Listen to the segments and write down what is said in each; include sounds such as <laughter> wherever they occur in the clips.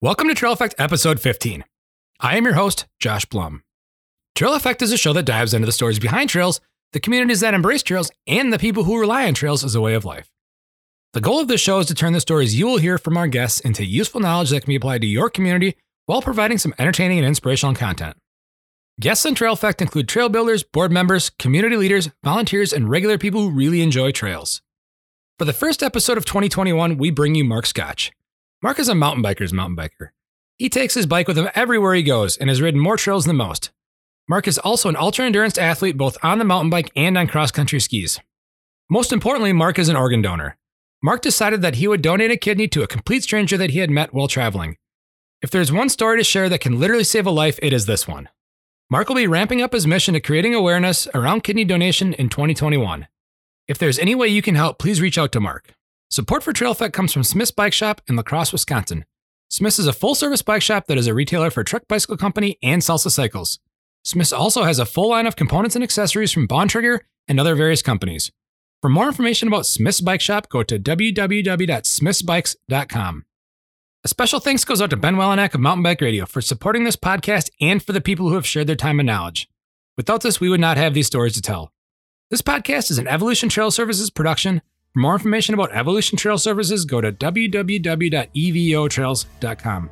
Welcome to Trail Effect episode 15. I am your host, Josh Blum. Trail Effect is a show that dives into the stories behind trails, the communities that embrace trails, and the people who rely on trails as a way of life. The goal of this show is to turn the stories you will hear from our guests into useful knowledge that can be applied to your community while providing some entertaining and inspirational content. Guests on Trail Effect include trail builders, board members, community leaders, volunteers, and regular people who really enjoy trails. For the first episode of 2021, we bring you Mark Scotch. Mark is a mountain biker's mountain biker. He takes his bike with him everywhere he goes and has ridden more trails than most. Mark is also an ultra endurance athlete both on the mountain bike and on cross country skis. Most importantly, Mark is an organ donor. Mark decided that he would donate a kidney to a complete stranger that he had met while traveling. If there's one story to share that can literally save a life, it is this one. Mark will be ramping up his mission to creating awareness around kidney donation in 2021. If there's any way you can help, please reach out to Mark. Support for Trail Effect comes from Smith's Bike Shop in La Crosse, Wisconsin. Smith's is a full service bike shop that is a retailer for Trek Bicycle Company and Salsa Cycles. Smith's also has a full line of components and accessories from Bontrager and other various companies. For more information about Smith's Bike Shop, go to www.smithsbikes.com. A special thanks goes out to Ben Welnak of Mountain Bike Radio for supporting this podcast and for the people who have shared their time and knowledge. Without this, we would not have these stories to tell. This podcast is an Evolution Trail Services production for more information about Evolution Trail Services, go to www.evotrails.com.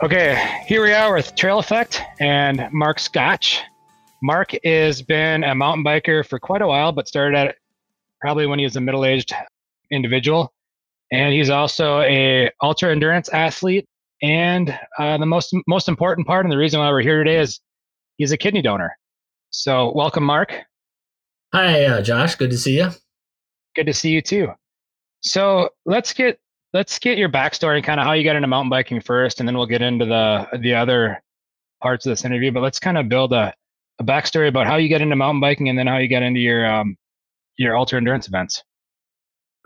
Okay, here we are with Trail Effect and Mark Scotch. Mark has been a mountain biker for quite a while, but started at probably when he was a middle-aged individual. And he's also a ultra endurance athlete and uh, the most most important part, and the reason why we're here today is he's a kidney donor. So welcome, Mark. Hi, uh, Josh. Good to see you. Good to see you too. So let's get let's get your backstory and kind of how you got into mountain biking first, and then we'll get into the the other parts of this interview. But let's kind of build a, a backstory about how you get into mountain biking, and then how you get into your um, your ultra endurance events.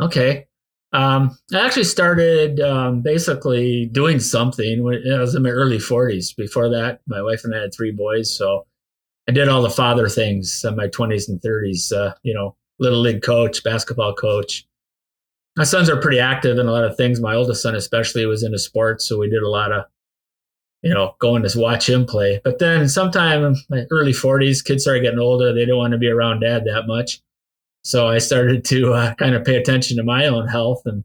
Okay. Um, I actually started um, basically doing something when I was in my early 40s. Before that, my wife and I had three boys, so I did all the father things in my 20s and 30s. Uh, you know, little league coach, basketball coach. My sons are pretty active in a lot of things. My oldest son, especially, was into sports, so we did a lot of, you know, going to watch him play. But then, sometime in my early 40s, kids started getting older. They didn't want to be around dad that much. So I started to uh, kind of pay attention to my own health. And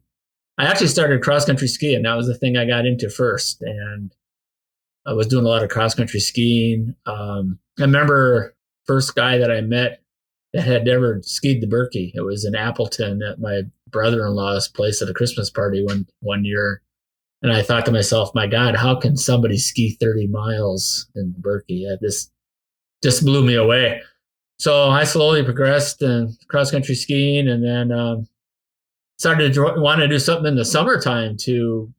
I actually started cross country skiing. That was the thing I got into first. And I was doing a lot of cross country skiing. Um, I remember first guy that I met that had never skied the Birkie. It was in Appleton at my brother-in-law's place at a Christmas party one one year. And I thought to myself, my God, how can somebody ski 30 miles in Birkie? Yeah, this just blew me away so I slowly progressed in cross country skiing, and then um, started to want to do something in the summertime to,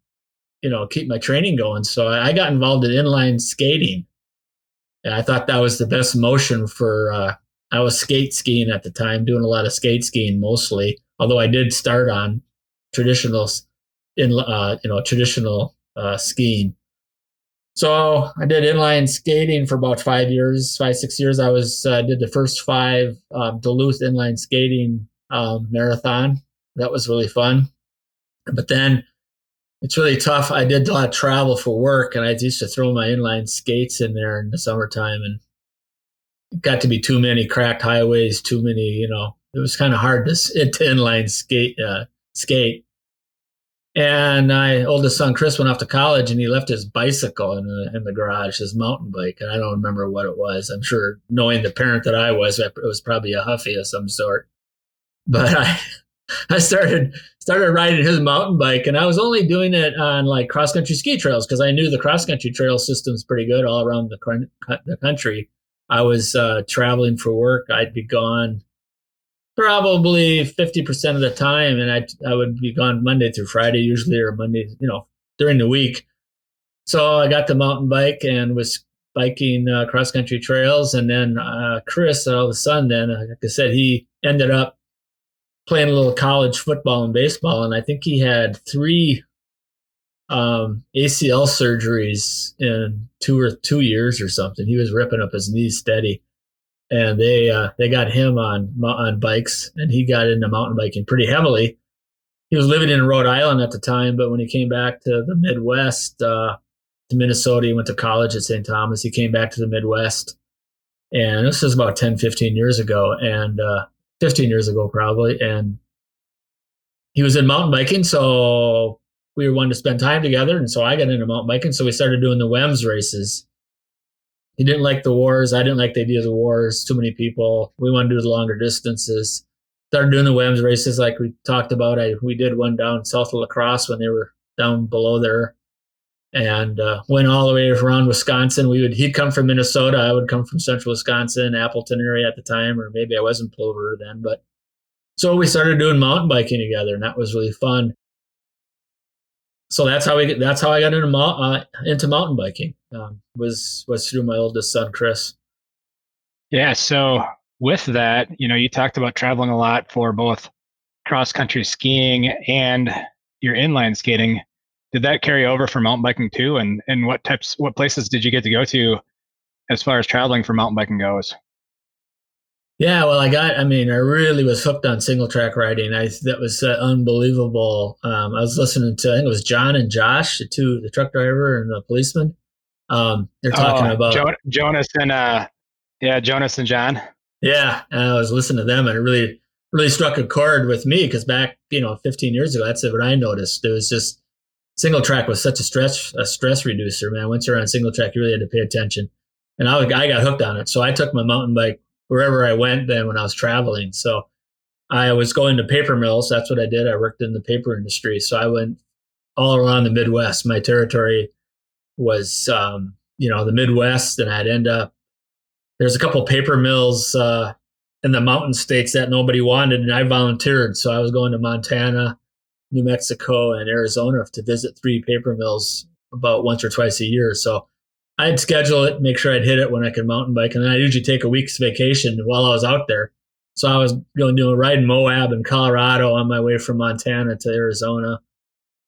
you know, keep my training going. So I got involved in inline skating. And I thought that was the best motion for. Uh, I was skate skiing at the time, doing a lot of skate skiing mostly. Although I did start on traditional, in uh, you know, traditional uh, skiing. So I did inline skating for about five years, five six years. I was uh, did the first five um, Duluth inline skating um, marathon. That was really fun. But then it's really tough. I did a lot of travel for work, and I used to throw my inline skates in there in the summertime, and it got to be too many cracked highways, too many. You know, it was kind of hard to, <laughs> to inline skate. Uh, skate. And my oldest son Chris went off to college, and he left his bicycle in the in the garage, his mountain bike, and I don't remember what it was. I'm sure, knowing the parent that I was, it was probably a Huffy of some sort. But I, <laughs> I started started riding his mountain bike, and I was only doing it on like cross country ski trails because I knew the cross country trail system's pretty good all around the the country. I was uh, traveling for work. I'd be gone probably 50% of the time. And I, I would be gone Monday through Friday, usually, or Monday, you know, during the week. So I got the mountain bike and was biking uh, cross country trails. And then uh, Chris, uh, the son, then, uh, like I said, he ended up playing a little college football and baseball. And I think he had three um, ACL surgeries in two or two years or something. He was ripping up his knees steady. And they uh, they got him on on bikes, and he got into mountain biking pretty heavily. He was living in Rhode Island at the time, but when he came back to the Midwest, uh, to Minnesota, he went to college at St. Thomas. He came back to the Midwest, and this was about 10, 15 years ago, and uh, 15 years ago probably, and he was in mountain biking, so we were wanting to spend time together, and so I got into mountain biking. So we started doing the WEMS races he didn't like the WORS. I didn't like the idea of the WORS. Too many people. We want to do the longer distances. Started doing the WEMS races like we talked about. I we did one down south of La Crosse when they were down below there, and uh, went all the way around Wisconsin. We would he'd come from Minnesota. I would come from central Wisconsin, Appleton area at the time, or maybe I was in Plover then. But so we started doing mountain biking together, and that was really fun so that's how we that's how I got into uh, into mountain biking. Um, was was through my oldest son Chris. Yeah. So with that, you know, you talked about traveling a lot for both cross country skiing and your inline skating. Did that carry over for mountain biking too? And and what types, what places did you get to go to as far as traveling for mountain biking goes? Yeah, well, I got. I mean, I really was hooked on single track riding. I that was uh, unbelievable. Um, I was listening to. I think it was John and Josh, the two, the truck driver and the policeman. Um, they're talking oh, about jo- Jonas and uh, yeah, Jonas and John. Yeah, and I was listening to them, and it really, really struck a chord with me because back, you know, 15 years ago, that's what I noticed. It was just single track was such a stress, a stress reducer, man. Once you're on single track, you really had to pay attention, and I, I got hooked on it. So I took my mountain bike wherever I went then when I was traveling. So I was going to paper mills. That's what I did. I worked in the paper industry. So I went all around the Midwest. My territory was, um, you know, the Midwest, and I'd end up. There's a couple paper mills uh, in the mountain states that nobody wanted, and I volunteered. So I was going to Montana, New Mexico, and Arizona to visit three paper mills about once or twice a year. So I'd schedule it, make sure I'd hit it when I could mountain bike, and then I'd usually take a week's vacation while I was out there. So I was going to do a ride in Moab in Colorado on my way from Montana to Arizona.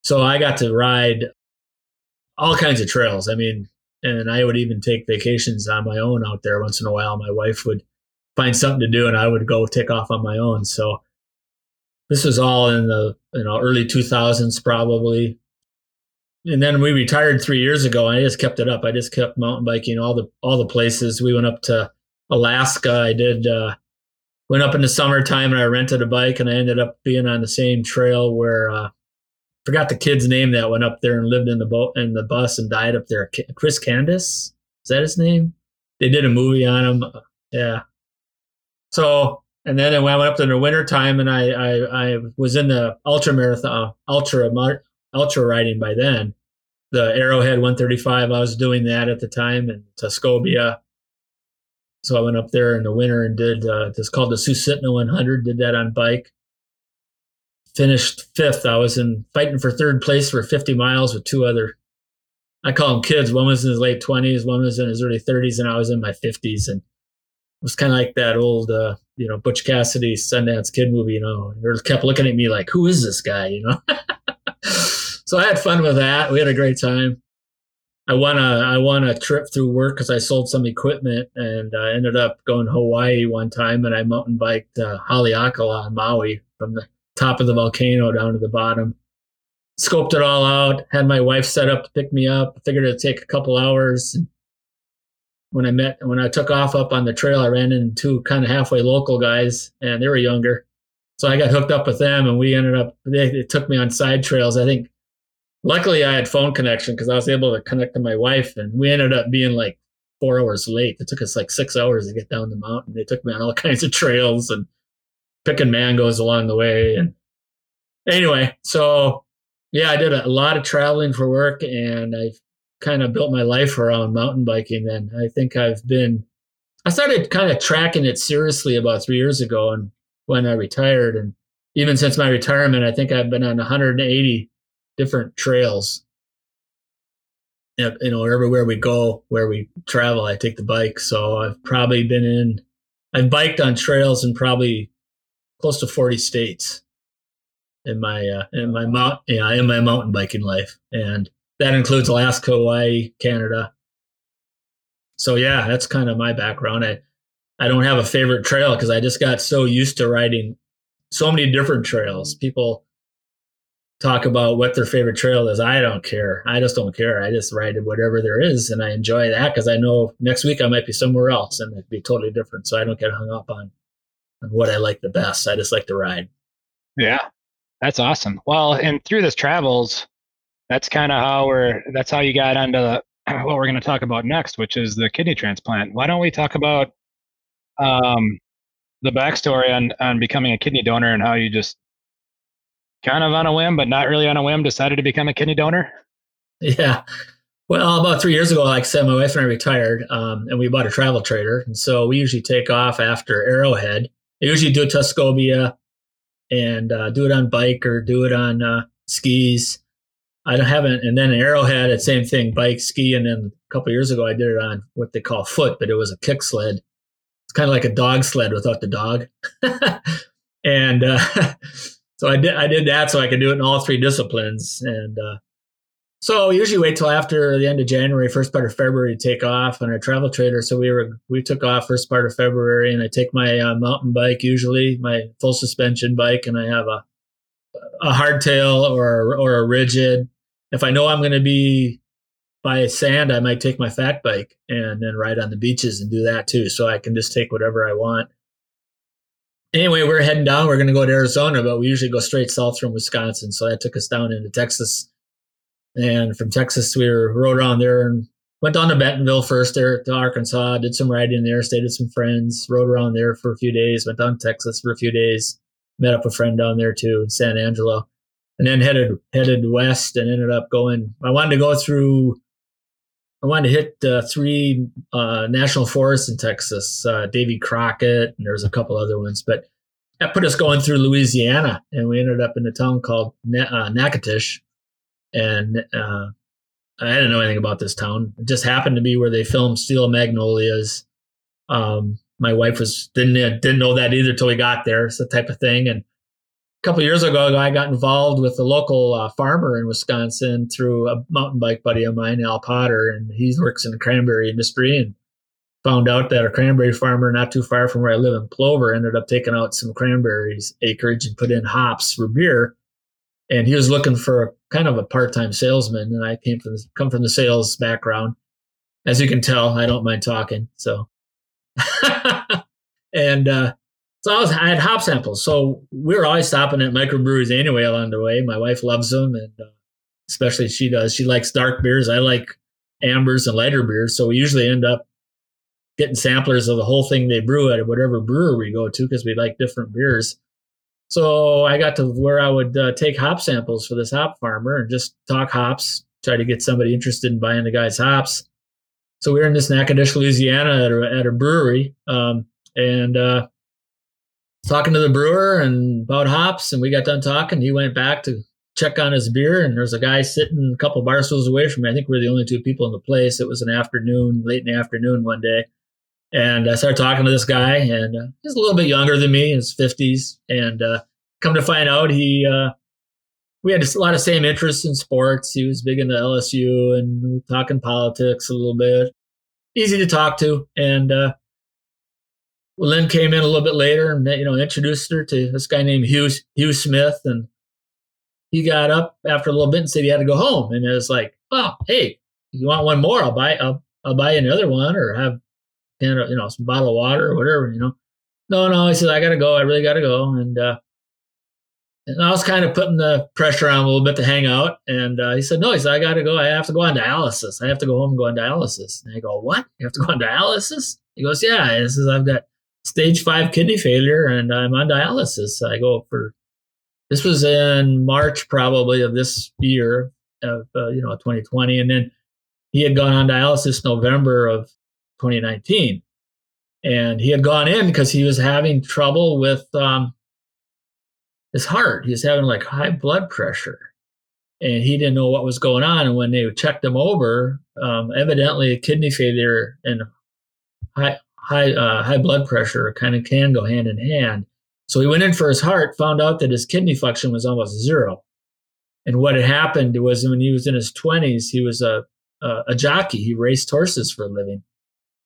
So I got to ride all kinds of trails. I mean, and I would even take vacations on my own out there once in a while. My wife would find something to do, and I would go take off on my own. So this was all in the you know early 2000s, probably and then we retired three years ago. I just kept it up. I just kept mountain biking all the all the places. We went up to Alaska. I did uh, went up in the summertime and I rented a bike and I ended up being on the same trail where uh, forgot the kid's name that went up there and lived in the boat in the bus and died up there. Chris Candice is that his name? They did a movie on him. Yeah. So and then I went up in the wintertime and I, I I was in the ultra marathon ultra ultra riding by then. The Arrowhead 135, I was doing that at the time in Tuscobia. So I went up there in the winter and did, uh, it's called the Susitna 100, did that on bike. Finished fifth. I was in fighting for third place for 50 miles with two other, I call them kids. One was in his late 20s, one was in his early 30s, and I was in my 50s. And it was kind of like that old, uh, you know, Butch Cassidy Sundance Kid movie, you know, they kept looking at me like, who is this guy, you know? <laughs> so I had fun with that. We had a great time. I won a I won a trip through work because I sold some equipment and I uh, ended up going to Hawaii one time and I mountain biked uh, Haleakala on Maui from the top of the volcano down to the bottom. Scoped it all out. Had my wife set up to pick me up. Figured it'd take a couple hours. When I met when I took off up on the trail, I ran into two kind of halfway local guys and they were younger. So I got hooked up with them and we ended up they, they took me on side trails. I think luckily I had phone connection because I was able to connect to my wife, and we ended up being like four hours late. It took us like six hours to get down the mountain. They took me on all <laughs> kinds of trails and picking mangoes along the way. And anyway, so yeah, I did a lot of traveling for work, and I've kind of built my life around mountain biking. And I think I've been, I started kind of tracking it seriously about three years ago, and when I retired, and even since my retirement, I think I've been on 180 different trails. You know, everywhere we go, where we travel, I take the bike. So I've probably been in, I've biked on trails in probably close to 40 states in my, uh, in my mount, yeah, in my mountain biking life. And that includes Alaska, Hawaii, Canada. So yeah, that's kind of my background. I, I don't have a favorite trail because I just got so used to riding so many different trails. People talk about what their favorite trail is. I don't care. I just don't care. I just ride whatever there is, and I enjoy that because I know next week I might be somewhere else and it'd be totally different. So I don't get hung up on on what I like the best. I just like to ride. Yeah, that's awesome. Well, and through this travels, that's kind of how we're. That's how you got onto the, <clears throat> what we're going to talk about next, which is the kidney transplant. Why don't we talk about um, the backstory on on becoming a kidney donor and how you just kind of on a whim, but not really on a whim, decided to become a kidney donor? Yeah. Well, about three years ago, like I said, my wife and I retired, um, and we bought a travel trailer. And so we usually take off after Arrowhead. I usually do Tuscobia and uh, do it on bike or do it on uh, skis. I don't haven't, and then Arrowhead, the same thing, bike, ski, and then a couple years ago I did it on what they call foot, but it was a kick sled. It's kind of like a dog sled without the dog. <laughs> and uh, <laughs> so I did I did that so I could do it in all three disciplines. And uh, so usually wait till after the end of January, first part of February to take off on our travel trailer. So we were we took off first part of February, and I take my uh, mountain bike usually my full suspension bike, and I have a a hardtail or or a rigid. If I know I'm going to be by sand, I might take my fat bike and then ride on the beaches and do that too. So I can just take whatever I want. Anyway, we're heading down. We're going to go to Arizona, but we usually go straight south from Wisconsin. So that took us down into Texas. And from Texas, we were, rode around there and went down to Bentonville first there to Arkansas, did some riding there, stayed with some friends, rode around there for a few days, went down to Texas for a few days, met up a friend down there too, in San Angelo, and then headed headed west and ended up going. I wanted to go through. I wanted to hit uh, three uh, national forests in Texas, uh, Davy Crockett, and there's a couple other ones, but that put us going through Louisiana, and we ended up in a town called Na- uh, Natchitoches, and uh, I didn't know anything about this town. It just happened to be where they filmed Steel Magnolias. Um, my wife was didn't didn't know that either till we got there. It's the type of thing. And a couple years ago, I got involved with a local uh, farmer in Wisconsin through a mountain bike buddy of mine, Al Potter, and he works in the cranberry industry. And found out that a cranberry farmer not too far from where I live in Plover ended up taking out some cranberries acreage and put in hops for beer. And he was looking for kind of a part-time salesman, and I came from come from the sales background. As you can tell, I don't mind talking. So <laughs> and uh, so I was I had hop samples. So we were always stopping at microbreweries anyway along the way. My wife loves them, and uh, especially she does. She likes dark beers. I like ambers and lighter beers. So we usually end up getting samplers of the whole thing they brew at whatever brewery we go to because we like different beers. So I got to where I would uh, take hop samples for this hop farmer and just talk hops, try to get somebody interested in buying the guy's hops so we were in this Natchitoches, Louisiana, at a, at a brewery, um, and uh, talking to the brewer and about hops. And we got done talking. He went back to check on his beer, and there's a guy sitting a couple bar stools away from me. I think we are the only two people in the place. It was an afternoon, late in the afternoon one day, and I started talking to this guy, and uh, he's a little bit younger than me, in his fifties, and uh, come to find out he uh, we had a lot of same interests in sports. He was big into LSU and talking politics a little bit. Easy to talk to. And uh, Lynn came in a little bit later and you know introduced her to this guy named Hugh Hugh Smith, and he got up after a little bit and said he had to go home. And it was like, oh, hey, you want one more? I'll buy I'll, I'll buy another one or have you know some bottle of water or whatever. You know, no, no. He said I got to go. I really got to go. And uh, and I was kind of putting the pressure on a little bit to hang out. And uh, he said, No, he said, I got to go. I have to go on dialysis. I have to go home and go on dialysis. And I go, What? You have to go on dialysis? He goes, Yeah. He says, I've got stage five kidney failure and I'm on dialysis. I go for this was in March probably of this year of, uh, you know, 2020. And then he had gone on dialysis November of 2019. And he had gone in because he was having trouble with, um, his heart. He was having like high blood pressure, and he didn't know what was going on. And when they checked him over, um, evidently kidney failure and high high uh, high blood pressure kind of can go hand in hand. So he went in for his heart, found out that his kidney function was almost zero. And what had happened was when he was in his 20s, he was a, a, a jockey. He raced horses for a living.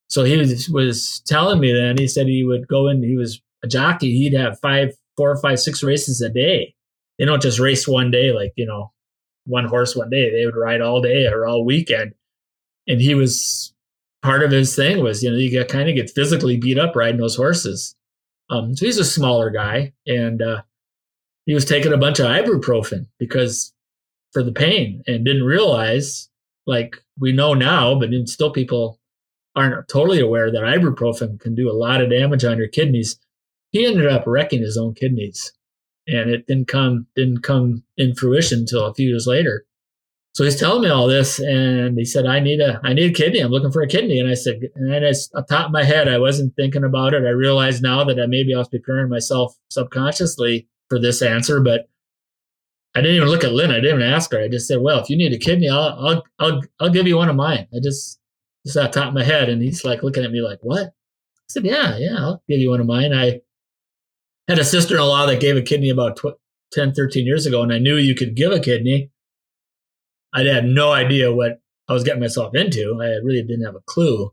So he was, was telling me then, he said he would go in, he was a jockey, he'd have five, four, five, six races a day. They don't just race one day, like, you know, one horse one day. They would ride all day or all weekend. And he was part of his thing was, you know, you get kind of get physically beat up riding those horses. Um, so he's a smaller guy, and uh, he was taking a bunch of ibuprofen because for the pain, and didn't realize, like we know now, but still people aren't totally aware that ibuprofen can do a lot of damage on your kidneys. He ended up wrecking his own kidneys, and it didn't come didn't come in fruition until a few years later. So he's telling me all this, and he said, "I need a, I need a kidney. I'm looking for a kidney." And I said, and it's on top of my head, I wasn't thinking about it. I realized now that I maybe I was preparing myself subconsciously for this answer, but I didn't even look at Lynn. I didn't even ask her. I just said, "Well, if you need a kidney, I'll, I'll, I'll, I'll give you one of mine." I just, just on top of my head, and he's like looking at me like, "What?" I said, "Yeah, yeah, I'll give you one of mine." I had a sister-in-law that gave a kidney about tw- 10, 13 years ago, and I knew you could give a kidney I had no idea what I was getting myself into. I really didn't have a clue.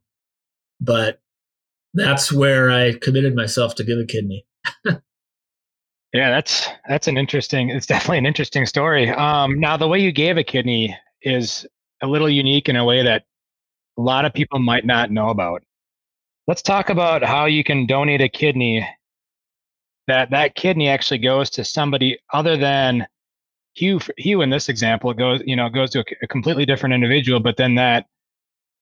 But that's where I committed myself to give a kidney. <laughs> yeah, that's that's an interesting. It's definitely an interesting story. Um, now, the way you gave a kidney is a little unique in a way that a lot of people might not know about. Let's talk about how you can donate a kidney. That that kidney actually goes to somebody other than Hugh, Hugh in this example goes, you know, goes to a, a, completely different individual, but then that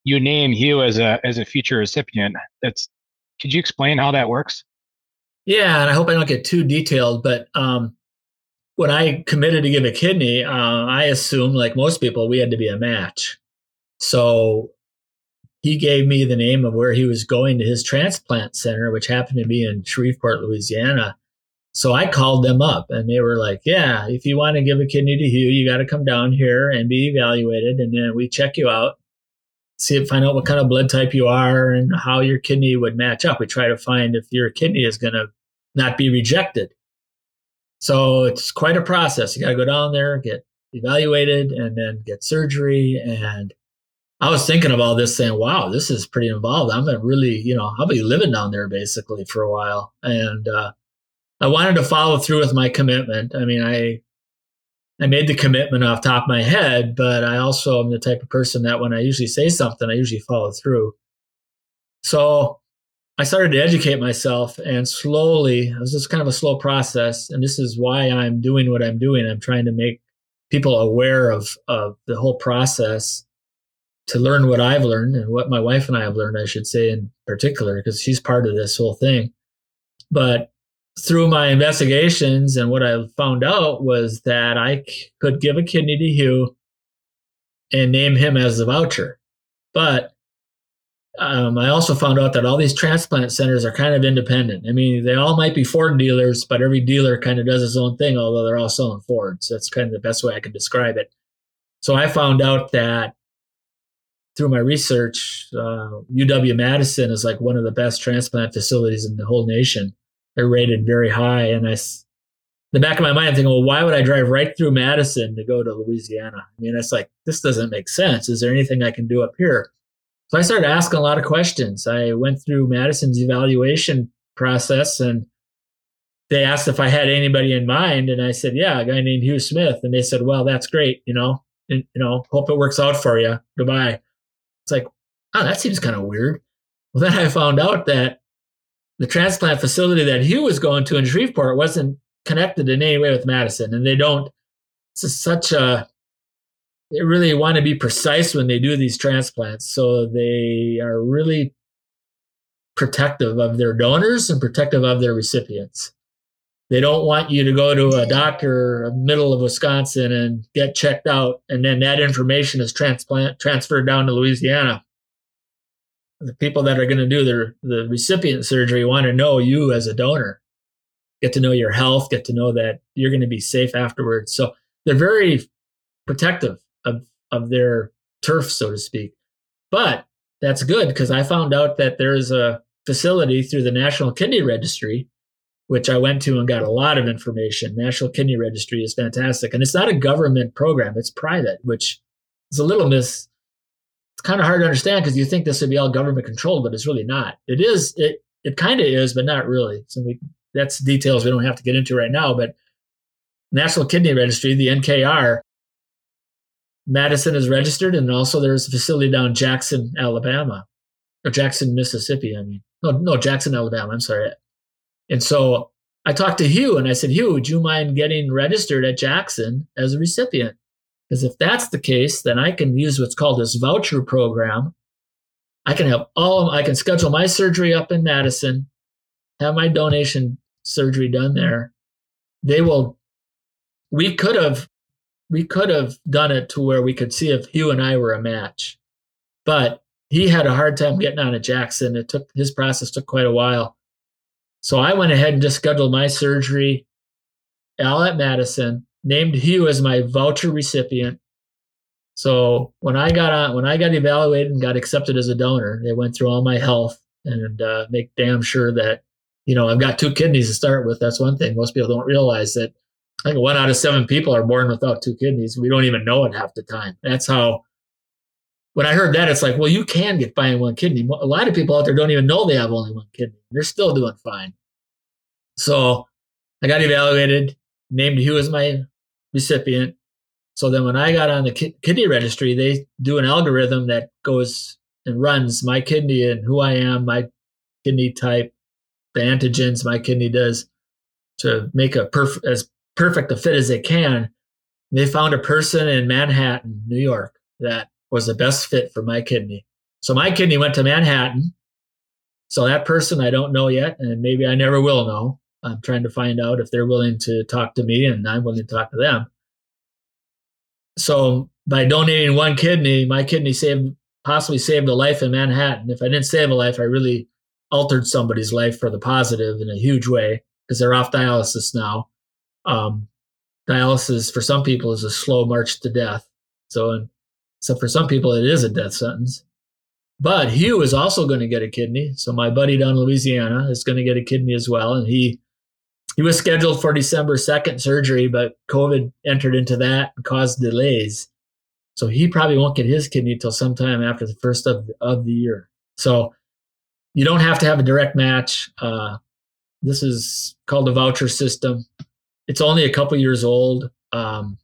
you name Hugh as a as a future recipient. That's could you explain how that works? Yeah, and I hope I don't get too detailed, but um, when I committed to give a kidney, uh, I assumed, like most people, we had to be a match. So he gave me the name of where he was going to his transplant center, which happened to be in Shreveport, Louisiana. So I called them up and they were like, yeah, if you want to give a kidney to Hugh, you got to come down here and be evaluated. And then we check you out, see, find out what kind of blood type you are and how your kidney would match up. We try to find if your kidney is going to not be rejected. So it's quite a process. You got to go down there, get evaluated, and then get surgery. And I was thinking of all this saying, wow, this is pretty involved. I'm going to really, you know, I'll be living down there basically for a while. And, uh, I wanted to follow through with my commitment. I mean, I I made the commitment off top of my head, but I also am the type of person that when I usually say something, I usually follow through. So I started to educate myself and slowly, it was just kind of a slow process. And this is why I'm doing what I'm doing. I'm trying to make people aware of, of the whole process to learn what I've learned and what my wife and I have learned, I should say, in particular, because she's part of this whole thing. But through my investigations and what I found out was that I c- could give a kidney to Hugh and name him as the voucher. But um, I also found out that all these transplant centers are kind of independent. I mean, they all might be Ford dealers, but every dealer kind of does his own thing, although they're all selling Fords. That's kind of the best way I can describe it. So I found out that through my research, uh, UW Madison is like one of the best transplant facilities in the whole nation they're rated very high. And I, the back of my mind, I'm thinking, well, why would I drive right through Madison to go to Louisiana? I mean, it's like, this doesn't make sense. Is there anything I can do up here? So I started asking a lot of questions. I went through Madison's evaluation process and they asked if I had anybody in mind. And I said, yeah, a guy named Hugh Smith. And they said, well, that's great. You know, and, you know, hope it works out for you. Goodbye. It's like, oh, that seems kind of weird. Well, then I found out that the transplant facility that Hugh was going to in Shreveport wasn't connected in any way with Madison. And they don't, it's such a, they really want to be precise when they do these transplants. So they are really protective of their donors and protective of their recipients. They don't want you to go to a doctor middle of Wisconsin and get checked out, and then that information is transplant transferred down to Louisiana the people that are going to do the, the recipient surgery want to know you as a donor, get to know your health, get to know that you're going to be safe afterwards. So they're very protective of, of their turf, so to speak. But that's good because I found out that there's a facility through the National Kidney Registry, which I went to and got a lot of information. National Kidney Registry is fantastic. And it's not a government program, it's private, which is a little mis it's kind of hard to understand because you think this would be all government controlled, but it's really not. It is. It it kind of is, but not really. So we, that's details we don't have to get into right now. But National Kidney Registry, the NKR, Madison is registered, and also there's a facility down Jackson, Alabama, or Jackson, Mississippi. I mean, no, no, Jackson, Alabama. I'm sorry. And so I talked to Hugh, and I said, Hugh, would you mind getting registered at Jackson as a recipient? Because if that's the case, then I can use what's called this voucher program. I can have all of, I can schedule my surgery up in Madison, have my donation surgery done there. They will we could have we could have done it to where we could see if Hugh and I were a match. But he had a hard time getting on at Jackson. It took his process took quite a while. So I went ahead and just scheduled my surgery all at Madison, named Hugh as my voucher recipient. So when I got on, when I got evaluated and got accepted as a donor, they went through all my health and uh, make damn sure that you know I've got two kidneys to start with. That's one thing most people don't realize that I think one out of seven people are born without two kidneys. We don't even know it half the time. That's how. When I heard that, it's like, well, you can get by on one kidney. A lot of people out there don't even know they have only one kidney. They're still doing fine. So I got evaluated, named Hugh as my recipient. So then when I got on the ki- kidney registry, they do an algorithm that goes and runs my kidney and who I am, my kidney type, the antigens my kidney does to make a perfect as perfect a fit as they can. They found a person in Manhattan, New York, that was the best fit for my kidney. So my kidney went to Manhattan. So that person I don't know yet, and maybe I never will know. I'm trying to find out if they're willing to talk to me and I'm willing to talk to them. So by donating one kidney, my kidney saved possibly saved a life in Manhattan. If I didn't save a life, I really altered somebody's life for the positive in a huge way because they're off dialysis now. Um, dialysis for some people is a slow march to death. So, so for some people, it is a death sentence. But Hugh is also going to get a kidney. So my buddy down in Louisiana is going to get a kidney as well, and he he was scheduled for December second surgery, but COVID entered into that and caused delays. So he probably won't get his kidney until sometime after the first of of the year. So you don't have to have a direct match. Uh, this is called a voucher system it's only a couple years old. Um,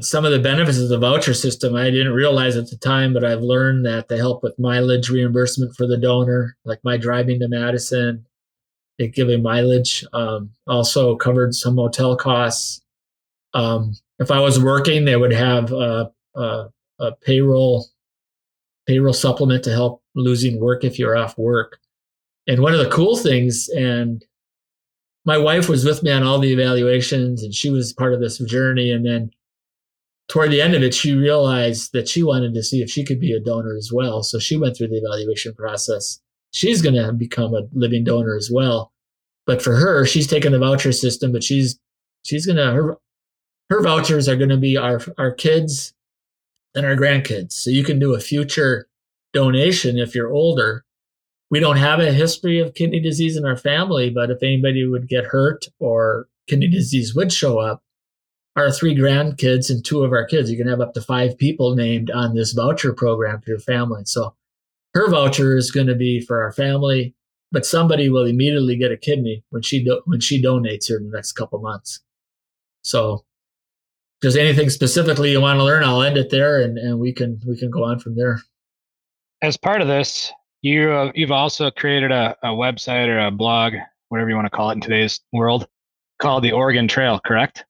some of the benefits of the voucher system I didn't realize at the time, but I've learned that they help with mileage reimbursement for the donor, like my driving to Madison. Give a mileage. Um, also covered some motel costs. Um, if I was working, they would have a, a, a payroll payroll supplement to help losing work if you're off work. And one of the cool things, and my wife was with me on all the evaluations and she was part of this journey. And then toward the end of it, she realized that she wanted to see if she could be a donor as well. So she went through the evaluation process. She's going to become a living donor as well. But for her, she's taken the voucher system, but she's, she's going to, her, her vouchers are going to be our, our kids and our grandkids. So you can do a future donation if you're older we don't have a history of kidney disease in our family, but if anybody would get hurt or kidney disease would show up, our three grandkids and two of our kids, you can have up to five people named on this voucher program for your family. So her voucher is going to be for our family, but somebody will immediately get a kidney when she do- when she donates here in the next couple months. So if there's anything specifically you want to learn, I'll end it there and, and we can we can go on from there. As part of this, you uh, you've also created a, a website or a blog, whatever you want to call it in today's world, called the Organ Trail, correct?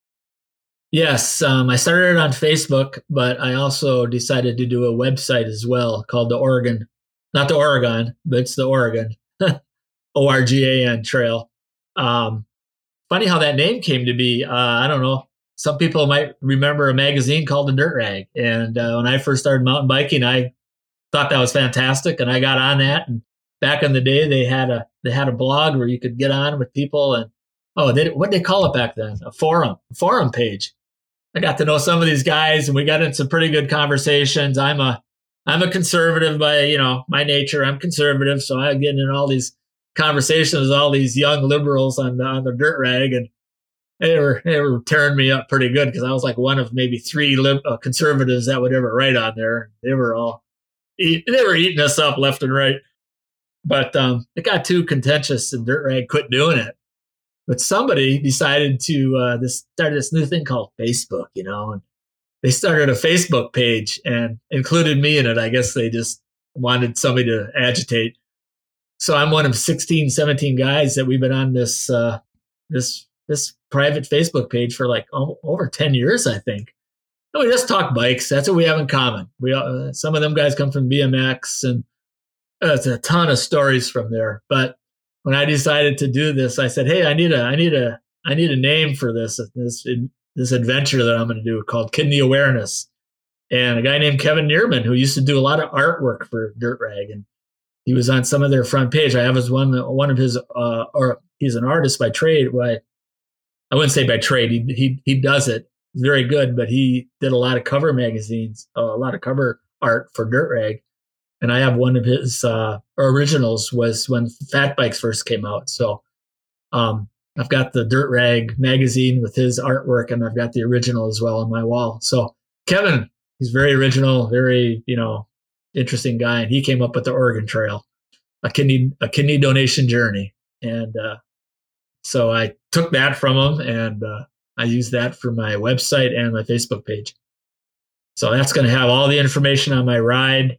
Yes, um, I started it on Facebook, but I also decided to do a website as well called the Organ, not the Oregon, but it's the Organ, <laughs> O R G A N Trail. Um, funny how that name came to be. Uh, I don't know. Some people might remember a magazine called the Dirt Rag, and uh, when I first started mountain biking, I thought that was fantastic, and I got on that. And back in the day, they had a they had a blog where you could get on with people and oh, they, what did they call it back then? A forum, a forum page. I got to know some of these guys, and we got into some pretty good conversations. I'm a I'm a conservative by you know my nature. I'm conservative, so I get in all these conversations with all these young liberals on on the dirt rag, and they were they were tearing me up pretty good because I was like one of maybe three lib- uh, conservatives that would ever write on there. They were all eat, they were eating us up left and right. But um, it got too contentious, and Dirt Rag quit doing it. But somebody decided to uh, this started this new thing called Facebook, you know, and they started a Facebook page and included me in it. I guess they just wanted somebody to agitate. So I'm one of 16, 17 guys that we've been on this uh, this this private Facebook page for like over 10 years, I think. And we just talk bikes. That's what we have in common. We uh, some of them guys come from BMX, and uh, it's a ton of stories from there. But when I decided to do this, I said, "Hey, I need a, I need a, I need a name for this this this adventure that I'm going to do called Kidney Awareness." And a guy named Kevin Neerman, who used to do a lot of artwork for Dirt Rag, and he was on some of their front page. I have his one one of his, uh, or he's an artist by trade. By I wouldn't say by trade. He he he does it very good, but he did a lot of cover magazines, uh, a lot of cover art for Dirt Rag. And I have one of his uh, originals was when Fat Bikes first came out. So um, I've got the Dirt Rag magazine with his artwork, and I've got the original as well on my wall. So Kevin, he's very original, very you know interesting guy, and he came up with the Organ Trail, a kidney a kidney donation journey, and uh, so I took that from him and uh, I use that for my website and my Facebook page. So that's going to have all the information on my ride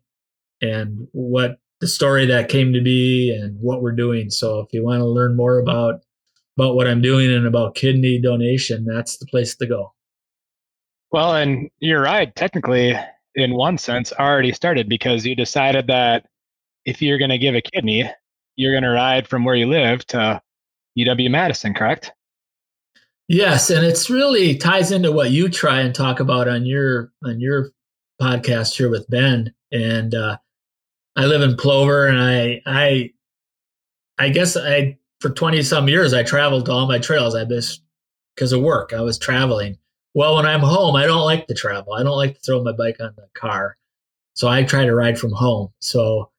and what the story that came to be and what we're doing. So if you want to learn more about about what I'm doing and about kidney donation, that's the place to go. Well, and you're right. technically, in one sense, already started because you decided that if you're going to give a kidney, you're going to ride from where you live to UW Madison, correct? Yes, and it's really ties into what you try and talk about on your on your podcast here with Ben. And uh, I live in Plover, and I I I guess I for twenty some years I traveled to all my trails. I just because of work I was traveling. Well, when I'm home, I don't like to travel. I don't like to throw my bike on the car, so I try to ride from home. So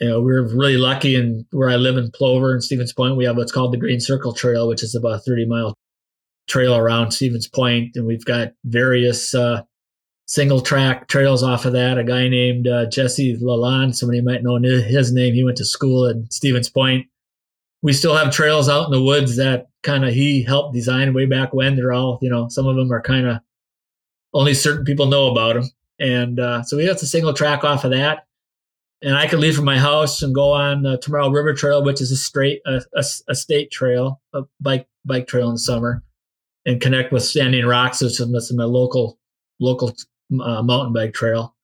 you know, we're really lucky in where I live in Plover and Stevens Point. We have what's called the Green Circle Trail, which is about a 30 mile trail around Stevens Point, and we've got various uh, single track trails off of that. A guy named uh, Jesse Lalonde, somebody might know his name. He went to school at Stevens Point. We still have trails out in the woods that kind of he helped design way back when. They're all, you know, some of them are kind of only certain people know about them. And uh, so we have a single track off of that and I could leave from my house and go on the Tomorrow River Trail, which is a straight a, a, a, state trail, a bike bike trail in the summer, and connect with Standing Rocks, which is my local local uh, mountain bike trail.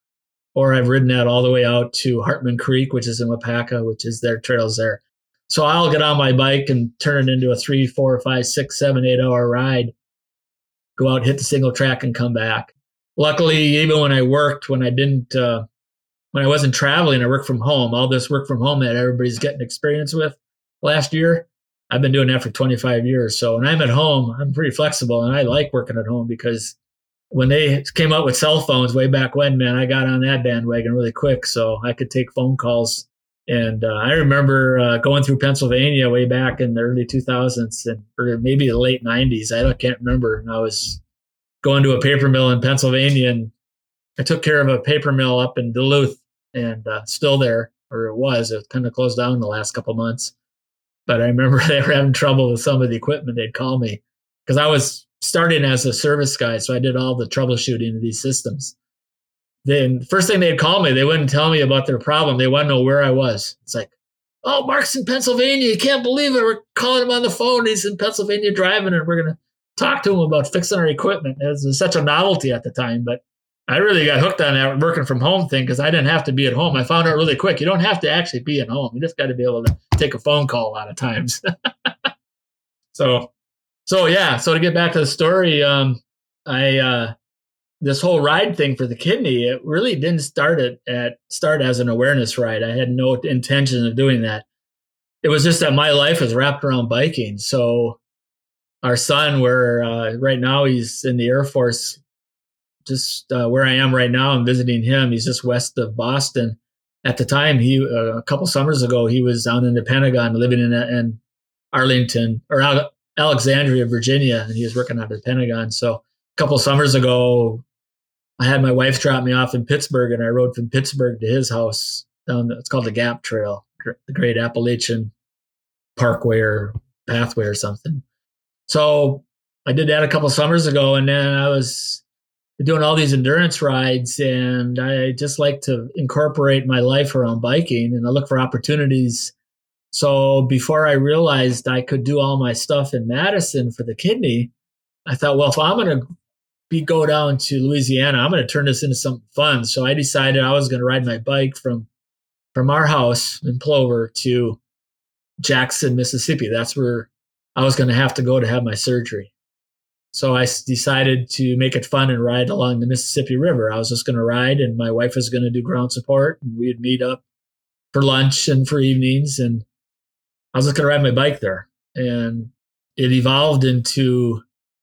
Or I've ridden that all the way out to Hartman Creek, which is in Waupaca, which is their trails there. So I'll get on my bike and turn it into a three, four, five, six, seven, eight hour ride. Go out, hit the single track, and come back. Luckily, even when I worked, when I didn't uh, when I wasn't traveling, I worked from home. All this work from home that everybody's getting experience with last year, I've been doing that for 25 years. So when I'm at home, I'm pretty flexible and I like working at home because when they came out with cell phones way back when, man, I got on that bandwagon really quick. So I could take phone calls. And uh, I remember uh, going through Pennsylvania way back in the early 2000s and or maybe the late 90s. I can't remember. And I was going to a paper mill in Pennsylvania and I took care of a paper mill up in Duluth and uh, still there, or it was. It kind of closed down the last couple months. But I remember <laughs> they were having trouble with some of the equipment. They'd call me because I was starting as a service guy, so I did all the troubleshooting of these systems. Then first thing they'd call me, they wouldn't tell me about their problem. They want to know where I was. It's like, oh, Mark's in Pennsylvania. You can't believe it. We're calling him on the phone. He's in Pennsylvania driving, and we're gonna talk to him about fixing our equipment. It was such a novelty at the time, but I really got hooked on that working from home thing because I didn't have to be at home. I found out really quick you don't have to actually be at home. You just got to be able to take a phone call a lot of times. <laughs> so, so yeah. So to get back to the story, um, I uh, this whole ride thing for the kidney, it really didn't start it at start as an awareness ride. I had no intention of doing that. It was just that my life was wrapped around biking. So our son, where uh, right now he's in the Air Force just uh, where I am right now. I'm visiting him. He's just west of Boston. At the time, he uh, a couple summers ago, he was down in the Pentagon, living in, in Arlington or Alexandria, Virginia, and he was working out of the Pentagon. So a couple summers ago, I had my wife drop me off in Pittsburgh, and I rode from Pittsburgh to his house down. The, it's called the Gap Trail, the Great Appalachian Parkway or Pathway or something. So I did that a couple summers ago, and then I was doing all these endurance rides, and I just like to incorporate my life around biking, and I look for opportunities. So before I realized I could do all my stuff in Madison for the kidney, I thought, well, if I'm going to be go down to Louisiana, I'm going to turn this into something fun. So I decided I was going to ride my bike from from our house in Plover to Jackson, Mississippi. That's where I was going to have to go to have my surgery. So I decided to make it fun and ride along the Mississippi River. I was just going to ride, and my wife was going to do ground support, and we'd meet up for lunch and for evenings. And I was just going to ride my bike there. And it evolved into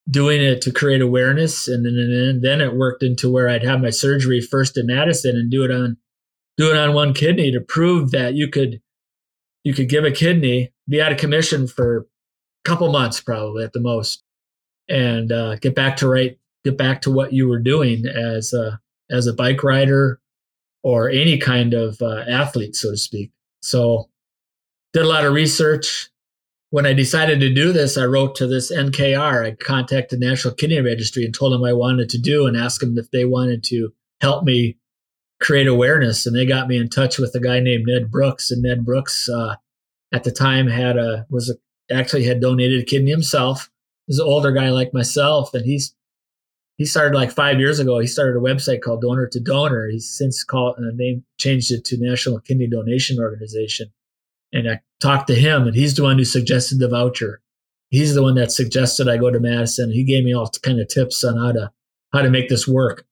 doing it to create awareness. And then, and then it worked into where I'd have my surgery first in Madison and do it on do it on one kidney to prove that you could you could give a kidney, be out of commission for a couple months probably at the most, and uh, get back to right, get back to what you were doing as a as a bike rider or any kind of uh, athlete, so to speak. So, did a lot of research. When I decided to do this, I wrote to this NKR. I contacted the National Kidney Registry and told them I wanted to do and asked them if they wanted to help me create awareness. And they got me in touch with a guy named Ned Brooks. And Ned Brooks, uh, at the time, had a was a, actually had donated a kidney himself. He's an older guy like myself, and he's he started like five years ago. He started a website called Donor to Donor. He's since called and uh, name changed it to National Kidney Donation Organization. And I talked to him, and he's the one who suggested the voucher. He's the one that suggested I go to Madison. He gave me all kind of tips on how to how to make this work.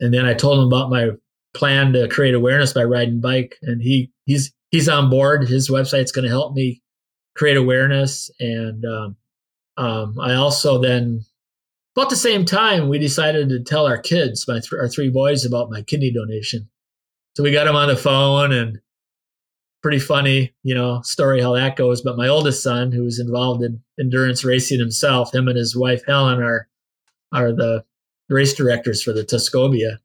And then I told him about my plan to create awareness by riding bike, and he he's he's on board. His website's going to help me create awareness, and um, um, I also then about the same time we decided to tell our kids, my th- our three boys, about my kidney donation. So we got them on the phone, and pretty funny, you know, story how that goes. But my oldest son, who's involved in endurance racing himself, him and his wife Helen are are the race directors for the Tuscobia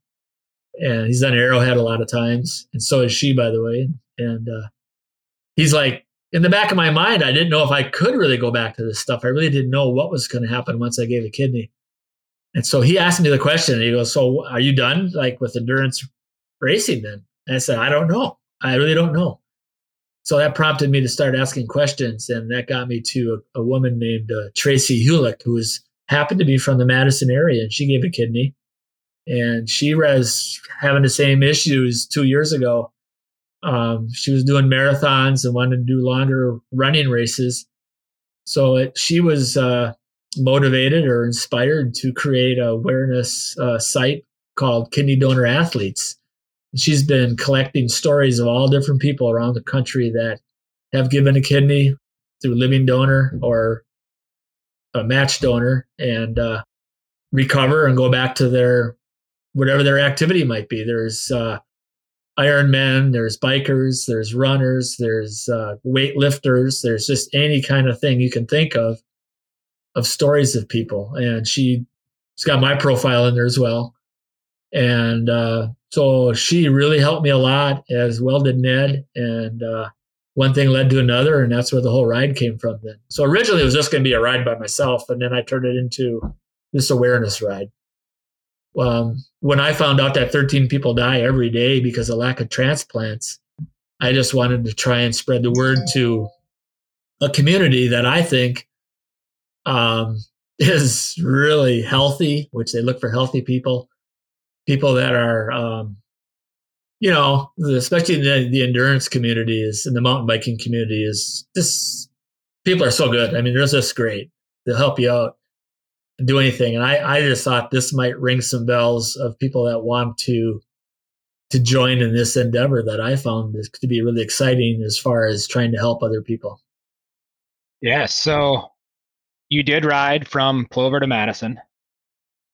and he's done Arrowhead a lot of times, and so is she, by the way. And uh, he's like, in the back of my mind, I didn't know if I could really go back to this stuff. I really didn't know what was going to happen once I gave a kidney. And so he asked me the question, and he goes, "So are you done, like with endurance racing?" Then and I said, "I don't know. I really don't know." So that prompted me to start asking questions, and that got me to a, a woman named uh, Tracy Hulick, who was happened to be from the Madison area, and she gave a kidney and she was having the same issues two years ago. Um, she was doing marathons and wanted to do longer running races. So it, she was uh, motivated or inspired to create a awareness uh, site called Kidney Donor Athletes. She's been collecting stories of all different people around the country that have given a kidney through living donor or a match donor and uh, recover and go back to their whatever their activity might be. There's uh, Ironmen, there's bikers, there's runners, there's uh, weightlifters, there's just any kind of thing you can think of of stories of people. And she's got my profile in there as well. And uh, so she really helped me a lot, as well did Ned. And uh, one thing led to another, and that's where the whole ride came from. Then, so originally it was just going to be a ride by myself, and then I turned it into this awareness ride um, when I found out that 13 people die every day because of lack of transplants, I just wanted to try and spread the word to a community that I think um, <laughs> is really healthy, which they look for healthy people, people that are, um, you know, especially the, the endurance community is and the mountain biking community is just people are so good. I mean, they're just great. They'll help you out do anything. And I, I just thought this might ring some bells of people that want to to join in this endeavor that I found to be really exciting as far as trying to help other people. Yeah. So you did ride from Plover to Madison.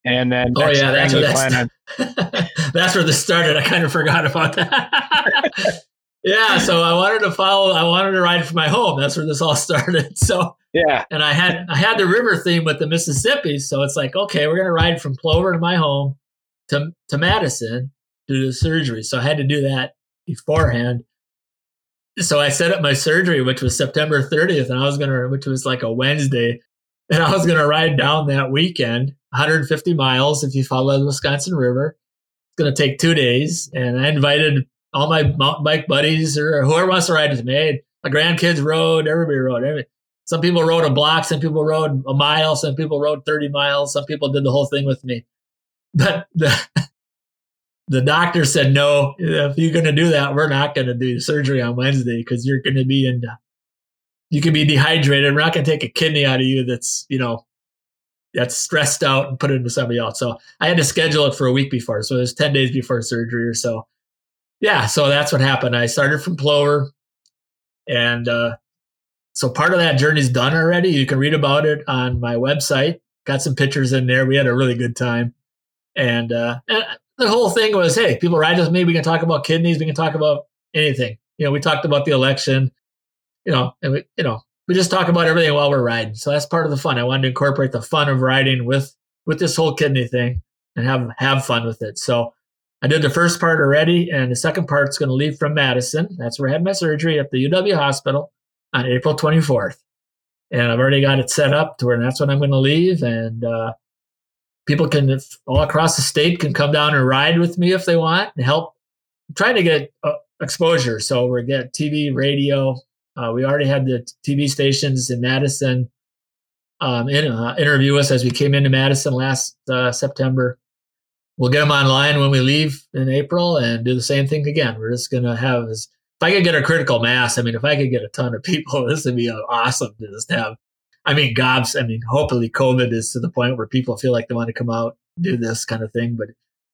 And then oh yeah, that's where, that's, <laughs> that's where this started. I kind of forgot about that. <laughs> yeah, so I wanted to follow. I wanted to ride from my home. That's where this all <laughs> started. So Yeah. And I had I had the river theme with the Mississippi, so it's like, okay, we're gonna ride from Plover to my home to to Madison to do the surgery. So I had to do that beforehand. So I set up my surgery, which was September 30th, and I was gonna, which was like a Wednesday, and I was gonna ride down that weekend, 150 miles if you follow the Wisconsin River. It's gonna take two days, and I invited all my mountain bike buddies or whoever wants to ride with me. My grandkids rode, everybody rode. Everybody. Some people rode a block, some people rode a mile, some people rode 30 miles, some people did the whole thing with me. But the <laughs> the doctor said, no, if you're going to do that, we're not going to do surgery on Wednesday because you're going to be in, you can be dehydrated. We're not going to take a kidney out of you that's, you know, that's stressed out and put it into somebody else. So I had to schedule it for a week before. So it was 10 days before surgery or so. Yeah. So that's what happened. I started from Plover and, uh, so part of that journey is done already. You can read about it on my website. Got some pictures in there. We had a really good time. And, uh, and the whole thing was, hey, people ride with me. We can talk about kidneys. We can talk about anything. You know, we talked about the election. You know, and we, you know, we just talk about everything while we're riding. So that's part of the fun. I wanted to incorporate the fun of riding with with this whole kidney thing and have have fun with it. So I did the first part already, and the second part's going to leave from Madison. That's where I had my surgery at the UW hospital on April 24th. And I've already got it set up to where that's when I'm going to leave. And uh, people can all across the state can come down and ride with me if they want and help I'm trying to get uh, exposure so we're get tv radio uh, we already had the tv stations in madison um, in, uh, interview us as we came into madison last uh, september we'll get them online when we leave in april and do the same thing again we're just going to have if i could get a critical mass i mean if i could get a ton of people <laughs> this would be uh, awesome to just have I mean, gobs. I mean, hopefully, COVID is to the point where people feel like they want to come out do this kind of thing. But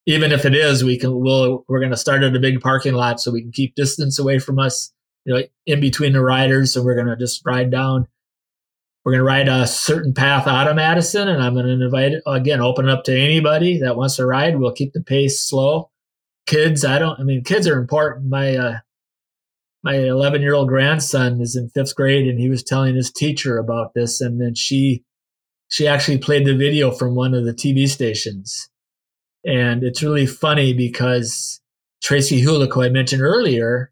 even if it is, we can. We'll we're going to start at a big parking lot so we can keep distance away from us. You know, in between the riders, and we're going to just ride down. We're going to ride a certain path out of Madison, and I'm going to invite again, open up to anybody that wants to ride. We'll keep the pace slow. Kids, I don't. I mean, kids are important. My uh, my 11 year old grandson is in fifth grade and he was telling his teacher about this and then she she actually played the video from one of the tv stations and it's really funny because tracy hulick who i mentioned earlier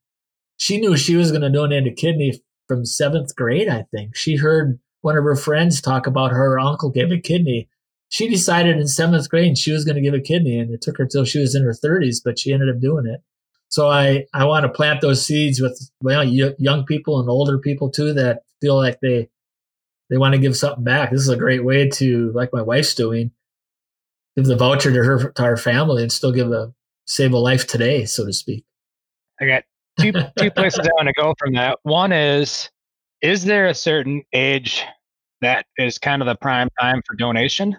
she knew she was going to donate a kidney from seventh grade i think she heard one of her friends talk about her uncle gave a kidney she decided in seventh grade she was going to give a kidney and it took her till she was in her 30s but she ended up doing it so I, I want to plant those seeds with well, young people and older people too that feel like they they want to give something back. This is a great way to, like my wife's doing, give the voucher to her to our family and still give a save a life today, so to speak. I got two two places I want to go from that. One is, is there a certain age that is kind of the prime time for donation?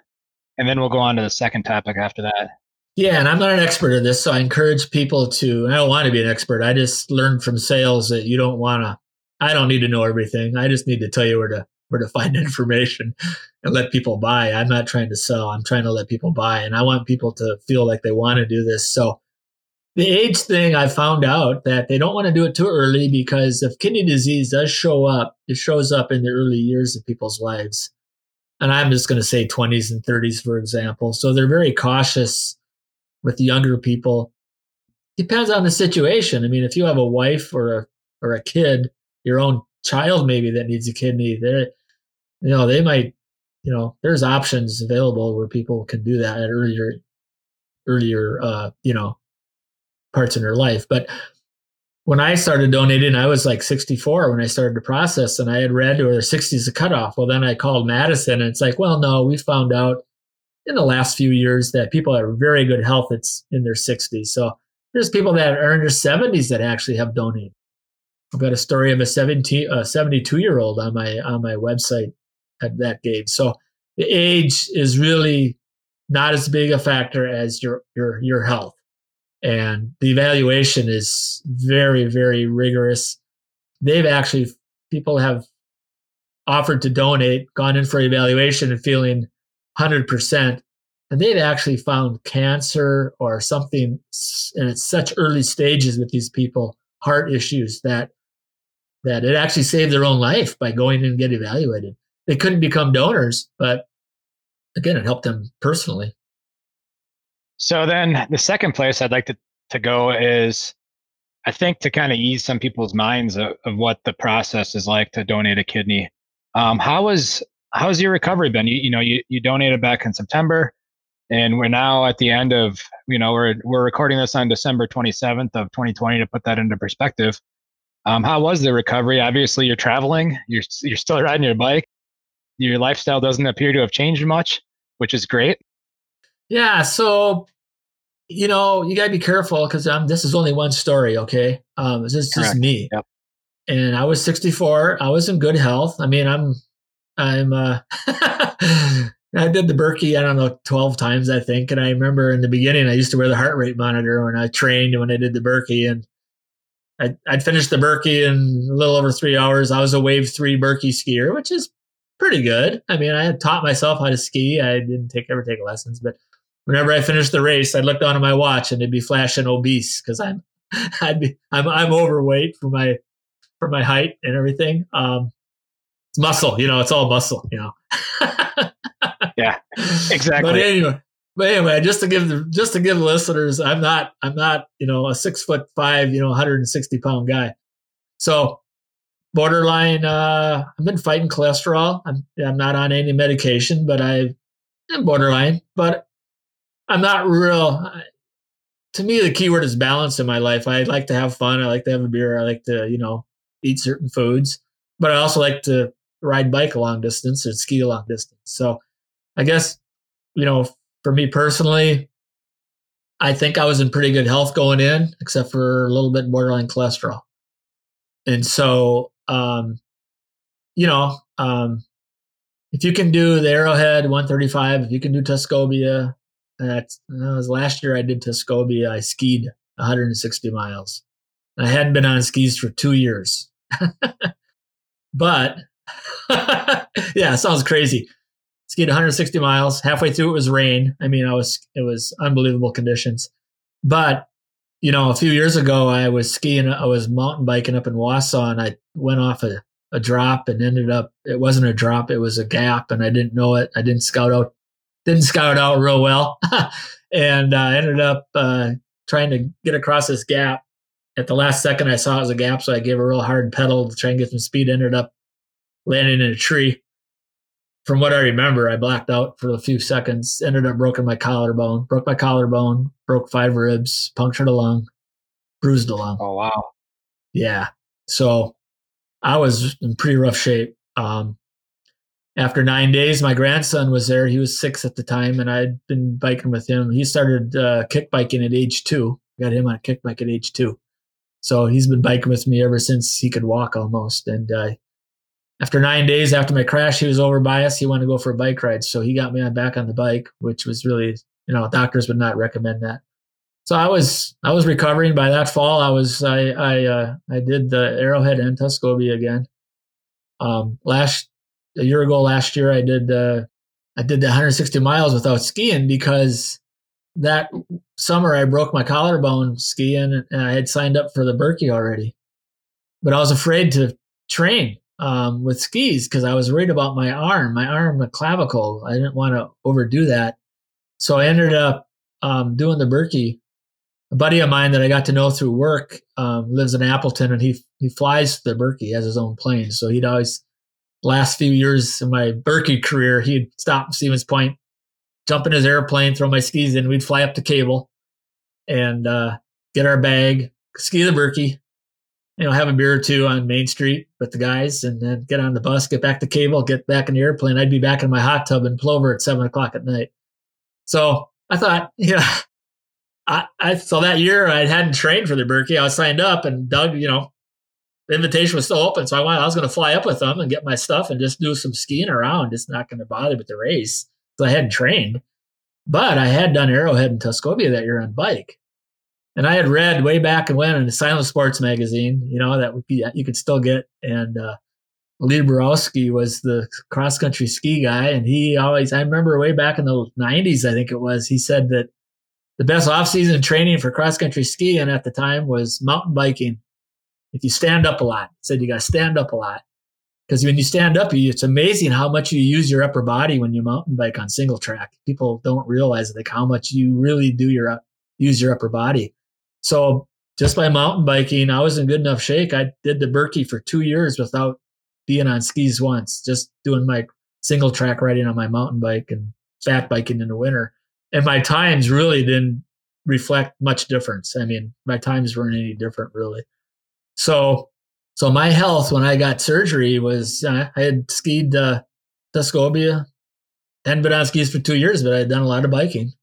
And then we'll go on to the second topic after that. Yeah, and I'm not an expert in this, so I encourage people to. I don't want to be an expert. I just learned from sales that you don't want to. I don't need to know everything. I just need to tell you where to where to find <laughs> information and let people buy. I'm not trying to sell. I'm trying to let people buy, and I want people to feel like they want to do this. So the age thing, I found out that they don't want to do it too early because if kidney disease does show up, it shows up in the early years of people's lives. And I'm just going to say 20s and 30s, for example. So they're very cautious with younger people depends on the situation. I mean, if you have a wife or a or a kid, your own child maybe that needs a kidney, they you know they might you know there's options available where people can do that at earlier earlier uh, you know parts in her life. But when I started donating, I was like 64 when I started the process, and I had read or 60 is the cutoff. Well, then I called Madison, and it's like, well, no, we found out in the last few years that people are very good health it's in their 60s so there's people that are in their 70s that actually have donated i've got a story of a 17 a 72 year old on my on my website at that gauge so the age is really not as big a factor as your your your health and the evaluation is very very rigorous they've actually people have offered to donate gone in for evaluation and feeling 100%. And they've actually found cancer or something, and it's such early stages with these people, heart issues that that it actually saved their own life by going in and get evaluated. they couldn't become donors, but again, it helped them personally. So then the second place I'd like to, to go is I think to kind of ease some people's minds of, of, what the process is like to donate a kidney. Um, how was how's your recovery been? You, you know, you, you donated back in September and we're now at the end of, you know, we're, we're recording this on December 27th of 2020 to put that into perspective. Um, how was the recovery? Obviously you're traveling, you're, you're still riding your bike. Your lifestyle doesn't appear to have changed much, which is great. Yeah. So, you know, you got to be careful because um, this is only one story. Okay. Um, this is just me. Yep. And I was 64. I was in good health. I mean, I'm, I'm, uh, <laughs> I did the Birkie, I don't know, 12 times, I think. And I remember in the beginning, I used to wear the heart rate monitor when I trained when I did the Birkie. And I'd, I'd finish the Birkie in a little over three hours. I was a wave three Birkie skier, which is pretty good. I mean, I had taught myself how to ski. I didn't take ever take lessons, but whenever I finished the race, I'd look down at my watch and it'd be flashing obese because I'm <laughs> I'd be I'm I'm overweight for my for my height and everything. Um, it's muscle, you know, it's all muscle, you know. <laughs> yeah, exactly. But anyway, but anyway, just to give the just to give the listeners, I'm not I'm not you know a six foot five, you know, 160 pound guy. So borderline. Uh, I've been fighting cholesterol. I'm I'm not on any medication, but I am borderline. But I'm not real. To me, the key word is balance in my life. I like to have fun. I like to have a beer. I like to you know eat certain foods, but I also like to ride bike a long distance or ski a long distance. So I guess you know for me personally. I think I was in pretty good health going in, except for a little bit borderline cholesterol. And so um, you know, um, if you can do the Arrowhead 135, if you can do Tuscobia, that was last year I did Tuscobia. I skied 160 miles. I hadn't been on skis for two years, <laughs> but <laughs> yeah, sounds crazy. Skied 160 miles. Halfway through, it was rain. I mean, I was it was unbelievable conditions, but you know, a few years ago, I was skiing, I was mountain biking up in Wausau, and I went off a, a drop and ended up, it wasn't a drop, it was a gap, and I didn't know it. I didn't scout out, didn't scout out real well, <laughs> and I uh, ended up uh, trying to get across this gap. At the last second, I saw it was a gap, so I gave a real hard pedal to try and get some speed. Ended up landing in a tree from what I remember, I blacked out for a few seconds, ended up broken my collarbone, broke my collarbone, broke five ribs, punctured a lung, bruised a lung. Oh, wow. Yeah. So I was in pretty rough shape. Um, after nine days, my grandson was there. He was six at the time, and I'd been biking with him. He started uh, kick biking at age two. Got him on a kick bike at age two. So he's been biking with me ever since he could walk almost. And uh, after nine days after my crash, he was over by us. He wanted to go for a bike ride. So he got me on back on the bike, which was really, you know, doctors would not recommend that. So I was, I was recovering by that fall. I was, I, I, uh, I did the Arrowhead and Tuscobia again. Um, last, a year ago, last year, I did, uh, I did the 160 miles without skiing because that summer I broke my collarbone skiing and I had signed up for the Birkie already, but I was afraid to train um, with skis because I was worried about my arm, my arm, my clavicle. I didn't want to overdo that. So I ended up um, doing the Birkie. A buddy of mine that I got to know through work um, lives in Appleton and he he flies the Birkie, has his own plane. So he'd always, last few years of my Birkie career, he'd stop in Stevens Point, jump in his airplane, throw my skis in, we'd fly up to Cable and uh, get our bag, ski the Birkie, you know, have a beer or two on Main Street with the guys and then get on the bus, get back to cable, get back in the airplane. I'd be back in my hot tub in Plover at seven o'clock at night. So I thought, <laughs> yeah, I, I so that year I hadn't trained for the Birkie. I was signed up and Doug, you know, the invitation was still open. So I went, I was going to fly up with them and get my stuff and just do some skiing around. It's not going to bother with the race. So I hadn't trained, but I had done Arrowhead and Tuscobia that year on bike. And I had read way back and when in the Silent Sports magazine, you know, that would be, you could still get. And uh, Lee Borowski was the cross country ski guy. And he always, I remember way back in the 90s, I think it was, he said that the best off season training for cross country skiing at the time was mountain biking. If you stand up a lot, said you got to stand up a lot because when you stand up, you, it's amazing how much you use your upper body when you mountain bike on single track. People don't realize like how much you really do your use your upper body. So just by mountain biking, I was in good enough shape. I did the Birkie for two years without being on skis once, just doing my single track riding on my mountain bike and fat biking in the winter. And my times really didn't reflect much difference. I mean, my times weren't any different really. So so my health when I got surgery was uh, I had skied uh, Tuscobia, hadn't been on skis for two years, but I had done a lot of biking.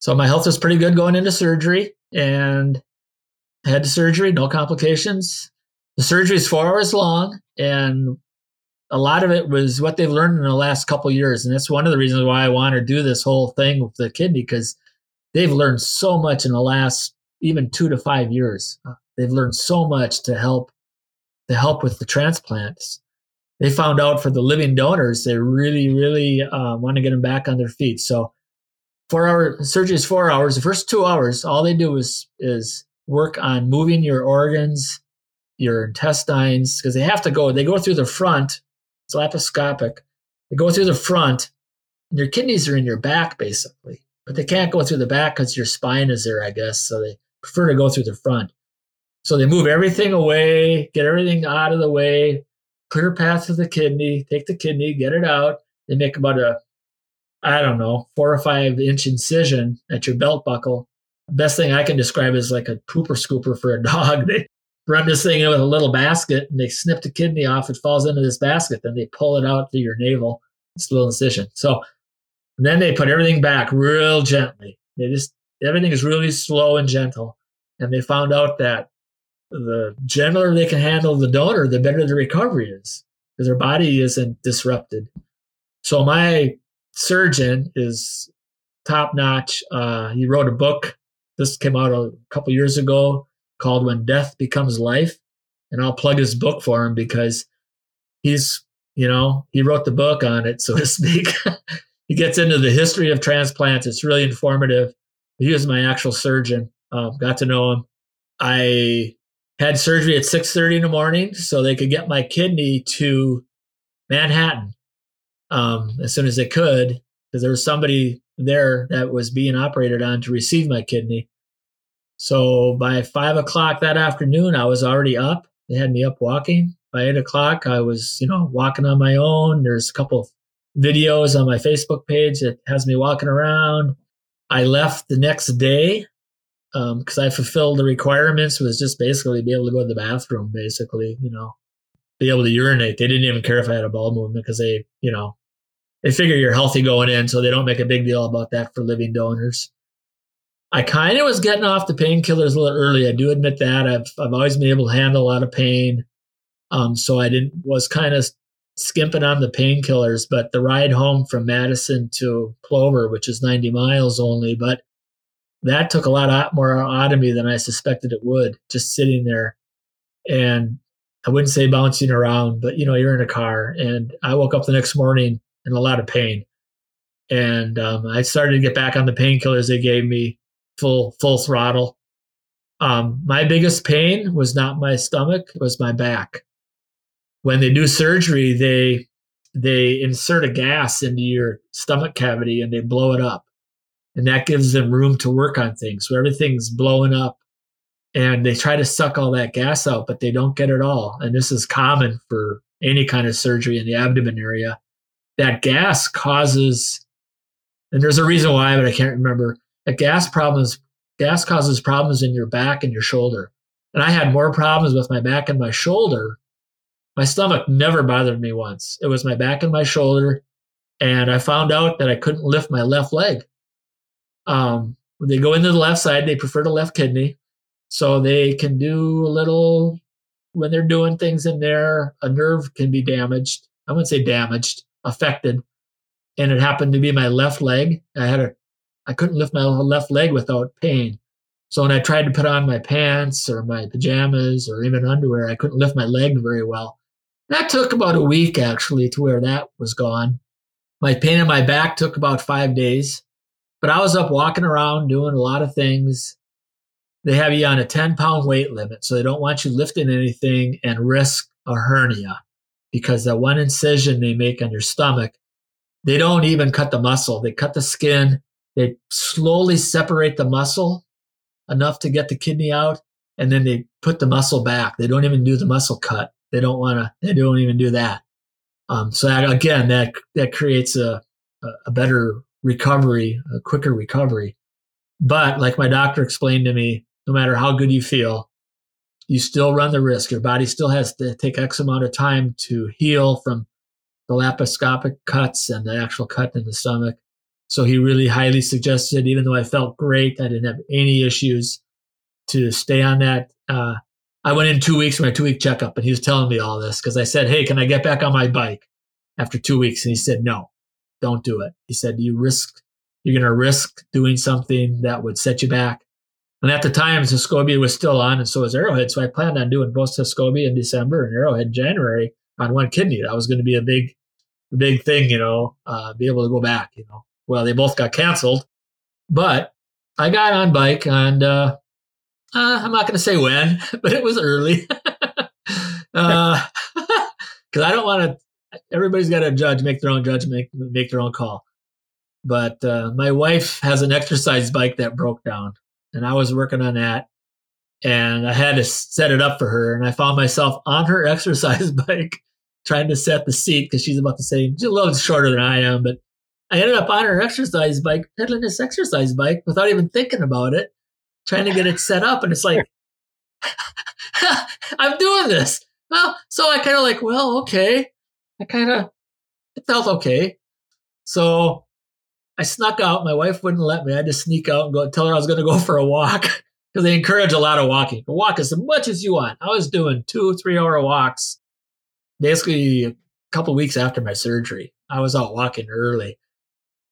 So my health was pretty good going into surgery, and had the surgery, no complications. The surgery is four hours long, and a lot of it was what they've learned in the last couple years, and that's one of the reasons why I want to do this whole thing with the kidney because they've learned so much in the last even two to five years. They've learned so much to help to help with the transplants. They found out for the living donors, they really, really uh, want to get them back on their feet. So, four hour surgery is four hours. The first two hours, all they do is is work on moving your organs, your intestines, because they have to go. They go through the front. It's laparoscopic. They go through the front, your kidneys are in your back basically, but they can't go through the back because your spine is there, I guess. So they prefer to go through the front. So they move everything away, get everything out of the way, clear path to the kidney, take the kidney, get it out. They make about a, I don't know, four or five inch incision at your belt buckle. Best thing I can describe is like a pooper scooper for a <laughs> dog. They run this thing in with a little basket and they snip the kidney off. It falls into this basket. Then they pull it out to your navel, this little incision. So then they put everything back real gently. They just, everything is really slow and gentle. And they found out that the gentler they can handle the donor, the better the recovery is because their body isn't disrupted. So my surgeon is top notch. Uh, he wrote a book. This came out a couple years ago called "When Death Becomes Life," and I'll plug his book for him because he's, you know, he wrote the book on it, so to speak. <laughs> he gets into the history of transplants. It's really informative. He was my actual surgeon. Um, got to know him. I had surgery at 6.30 in the morning so they could get my kidney to manhattan um, as soon as they could because there was somebody there that was being operated on to receive my kidney. So by five o'clock that afternoon i was already up. They had me up walking. By eight o'clock i was you know walking on my own. There's a couple of videos on my facebook page that has me walking around. I left the next day because um, I fulfilled the requirements was just basically be able to go to the bathroom, basically, you know, be able to urinate. They didn't even care if I had a bowel movement because they, you know, they figure you're healthy going in, so they don't make a big deal about that for living donors. I kind of was getting off the painkillers a little early. I do admit that. I've I've always been able to handle a lot of pain, um, so I didn't was kind of skimping on the painkillers. But the ride home from Madison to Plover, which is 90 miles only, but that took a lot more out of me than I suspected it would, just sitting there. And I wouldn't say bouncing around, but you know, you're in a car. And I woke up the next morning in a lot of pain. And um, I started to get back on the painkillers they gave me full full throttle. Um, my biggest pain was not my stomach; it was my back. When they do surgery, they they insert a gas into your stomach cavity and they blow it up and that gives them room to work on things. So everything's blowing up and they try to suck all that gas out, but they don't get it all. And this is common for any kind of surgery in the abdomen area. That gas causes, and there's a reason why, but I can't remember. That gas problems, gas causes problems in your back and your shoulder. And I had more problems with my back and my shoulder. My stomach never bothered me once. It was my back and my shoulder. And I found out that I couldn't lift my left leg. Um, when they go into the left side, they prefer the left kidney. So they can do a little, when they're doing things in there, a nerve can be damaged. I wouldn't say damaged, affected. And it happened to be my left leg. I had a, I couldn't lift my left leg without pain. So when I tried to put on my pants or my pajamas or even underwear, I couldn't lift my leg very well. That took about a week actually to where that was gone. My pain in my back took about five days. But I was up walking around doing a lot of things. They have you on a 10 pound weight limit, so they don't want you lifting anything and risk a hernia. because that one incision they make on your stomach, they don't even cut the muscle. They cut the skin. They slowly separate the muscle enough to get the kidney out, and then they put the muscle back. They don't even do the muscle cut. They don't want to. They don't even do that. Um, so that, again, that that creates a a better recovery, a quicker recovery. But like my doctor explained to me, no matter how good you feel, you still run the risk. Your body still has to take X amount of time to heal from the laparoscopic cuts and the actual cut in the stomach. So he really highly suggested, even though I felt great, I didn't have any issues, to stay on that. Uh, I went in two weeks for my two week checkup, and he was telling me all this because I said, "Hey, can I get back on my bike after two weeks?" And he said, "No, don't do it." He said, "You risk, you're going to risk doing something that would set you back." And at the time, Tuscobia was still on, and so was Arrowhead. So I planned on doing both Tuscobia in December and Arrowhead in January on one kidney. That was going to be a big, big thing, you know, uh, be able to go back, you know. Well, they both got canceled, but I got on bike and uh, uh, I'm not going to say when, <laughs> but it was early. Because <laughs> uh, <laughs> I don't want to, everybody's got to judge, make their own judgment, make, make their own call. But uh, my wife has an exercise bike that broke down and I was working on that. And I had to set it up for her. And I found myself on her <laughs> exercise bike trying to set the seat because she's about the same, she's a little shorter than I am. But I ended up on her exercise bike, pedaling this exercise bike without even thinking about it, trying to get it set up. And it's like, <laughs> I'm doing this. Well, so I kind of like, well, okay. I kind of, it felt okay. So I snuck out. My wife wouldn't let me. I had to sneak out and go tell her I was going to go for a walk <laughs> because they encourage a lot of walking. Walk as much as you want. I was doing two, three hour walks basically a couple weeks after my surgery. I was out walking early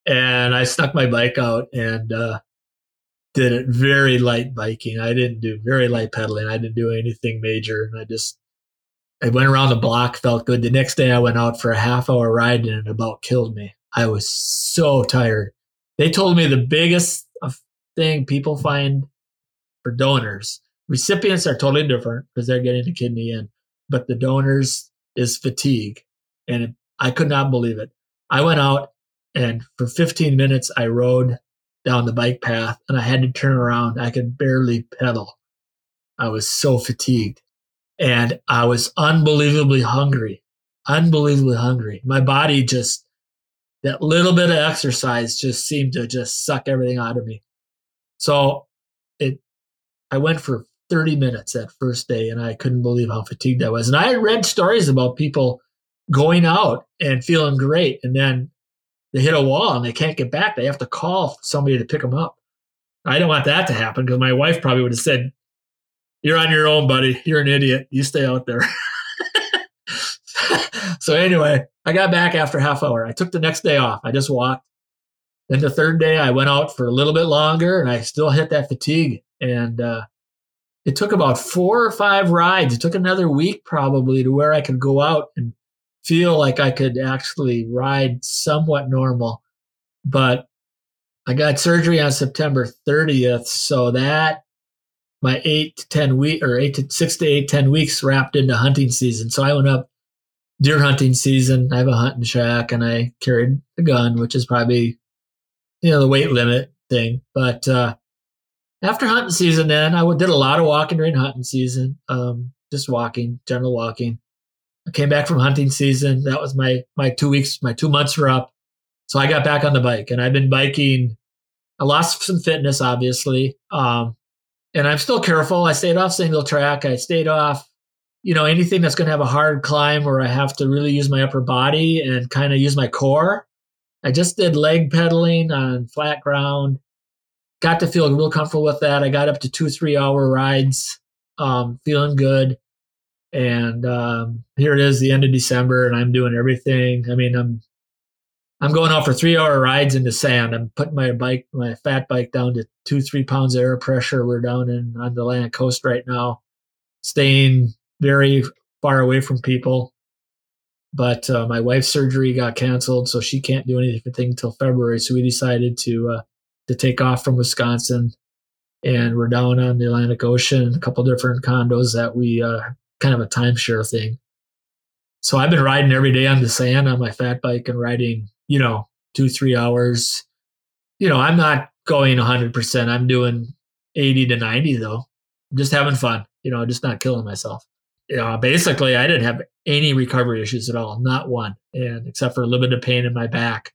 and I snuck my bike out and uh, did it very light biking. I didn't do very light pedaling. I didn't do anything major. And I just, I went around the block, felt good. The next day I went out for a half hour ride and it about killed me. I was so tired. They told me the biggest thing people find for donors, recipients are totally different because they're getting the kidney in, but the donors is fatigue. And it, I could not believe it. I went out and for 15 minutes, I rode down the bike path and I had to turn around. I could barely pedal. I was so fatigued and I was unbelievably hungry, unbelievably hungry. My body just that little bit of exercise just seemed to just suck everything out of me. So it, I went for 30 minutes that first day and I couldn't believe how fatigued I was. And I had read stories about people going out and feeling great and then they hit a wall and they can't get back. They have to call somebody to pick them up. I don't want that to happen because my wife probably would have said, You're on your own, buddy. You're an idiot. You stay out there. <laughs> so anyway, I got back after half hour. I took the next day off. I just walked. Then the third day, I went out for a little bit longer, and I still hit that fatigue. And uh, it took about four or five rides. It took another week probably to where I could go out and feel like I could actually ride somewhat normal. But I got surgery on September 30th, so that my eight to ten week or eight to six to eight ten weeks wrapped into hunting season. So I went up deer hunting season. I have a hunting shack and I carried a gun, which is probably, you know, the weight limit thing. But uh, after hunting season, then I did a lot of walking during hunting season, um, just walking, general walking. I came back from hunting season. That was my my two weeks, my two months were up. So I got back on the bike and I've been biking. I lost some fitness, obviously. Um, and I'm still careful. I stayed off single track. I stayed off you know, anything that's going to have a hard climb where I have to really use my upper body and kind of use my core. I just did leg pedaling on flat ground. Got to feel real comfortable with that. I got up to two, three hour rides, um, feeling good. And um, here it is, the end of December, and I'm doing everything. I mean, I'm I'm going out for three hour rides in the sand. I'm putting my bike, my fat bike, down to two, three pounds of air pressure. We're down in on the Atlantic coast right now, staying very far away from people. But uh, my wife's surgery got canceled, so she can't do anything until February. So we decided to uh, to take off from Wisconsin, and we're down on the Atlantic Ocean, a couple different condos that we uh, kind of a timeshare thing. so I've been riding every day on the sand on my fat bike and riding, you know, two, three hours. You know, I'm not going 100%. I'm doing 80 to 90 though. I'm just having fun, you know, just not killing myself. You know, basically, I didn't have any recovery issues at all, not one, and except for a little bit of pain in my back.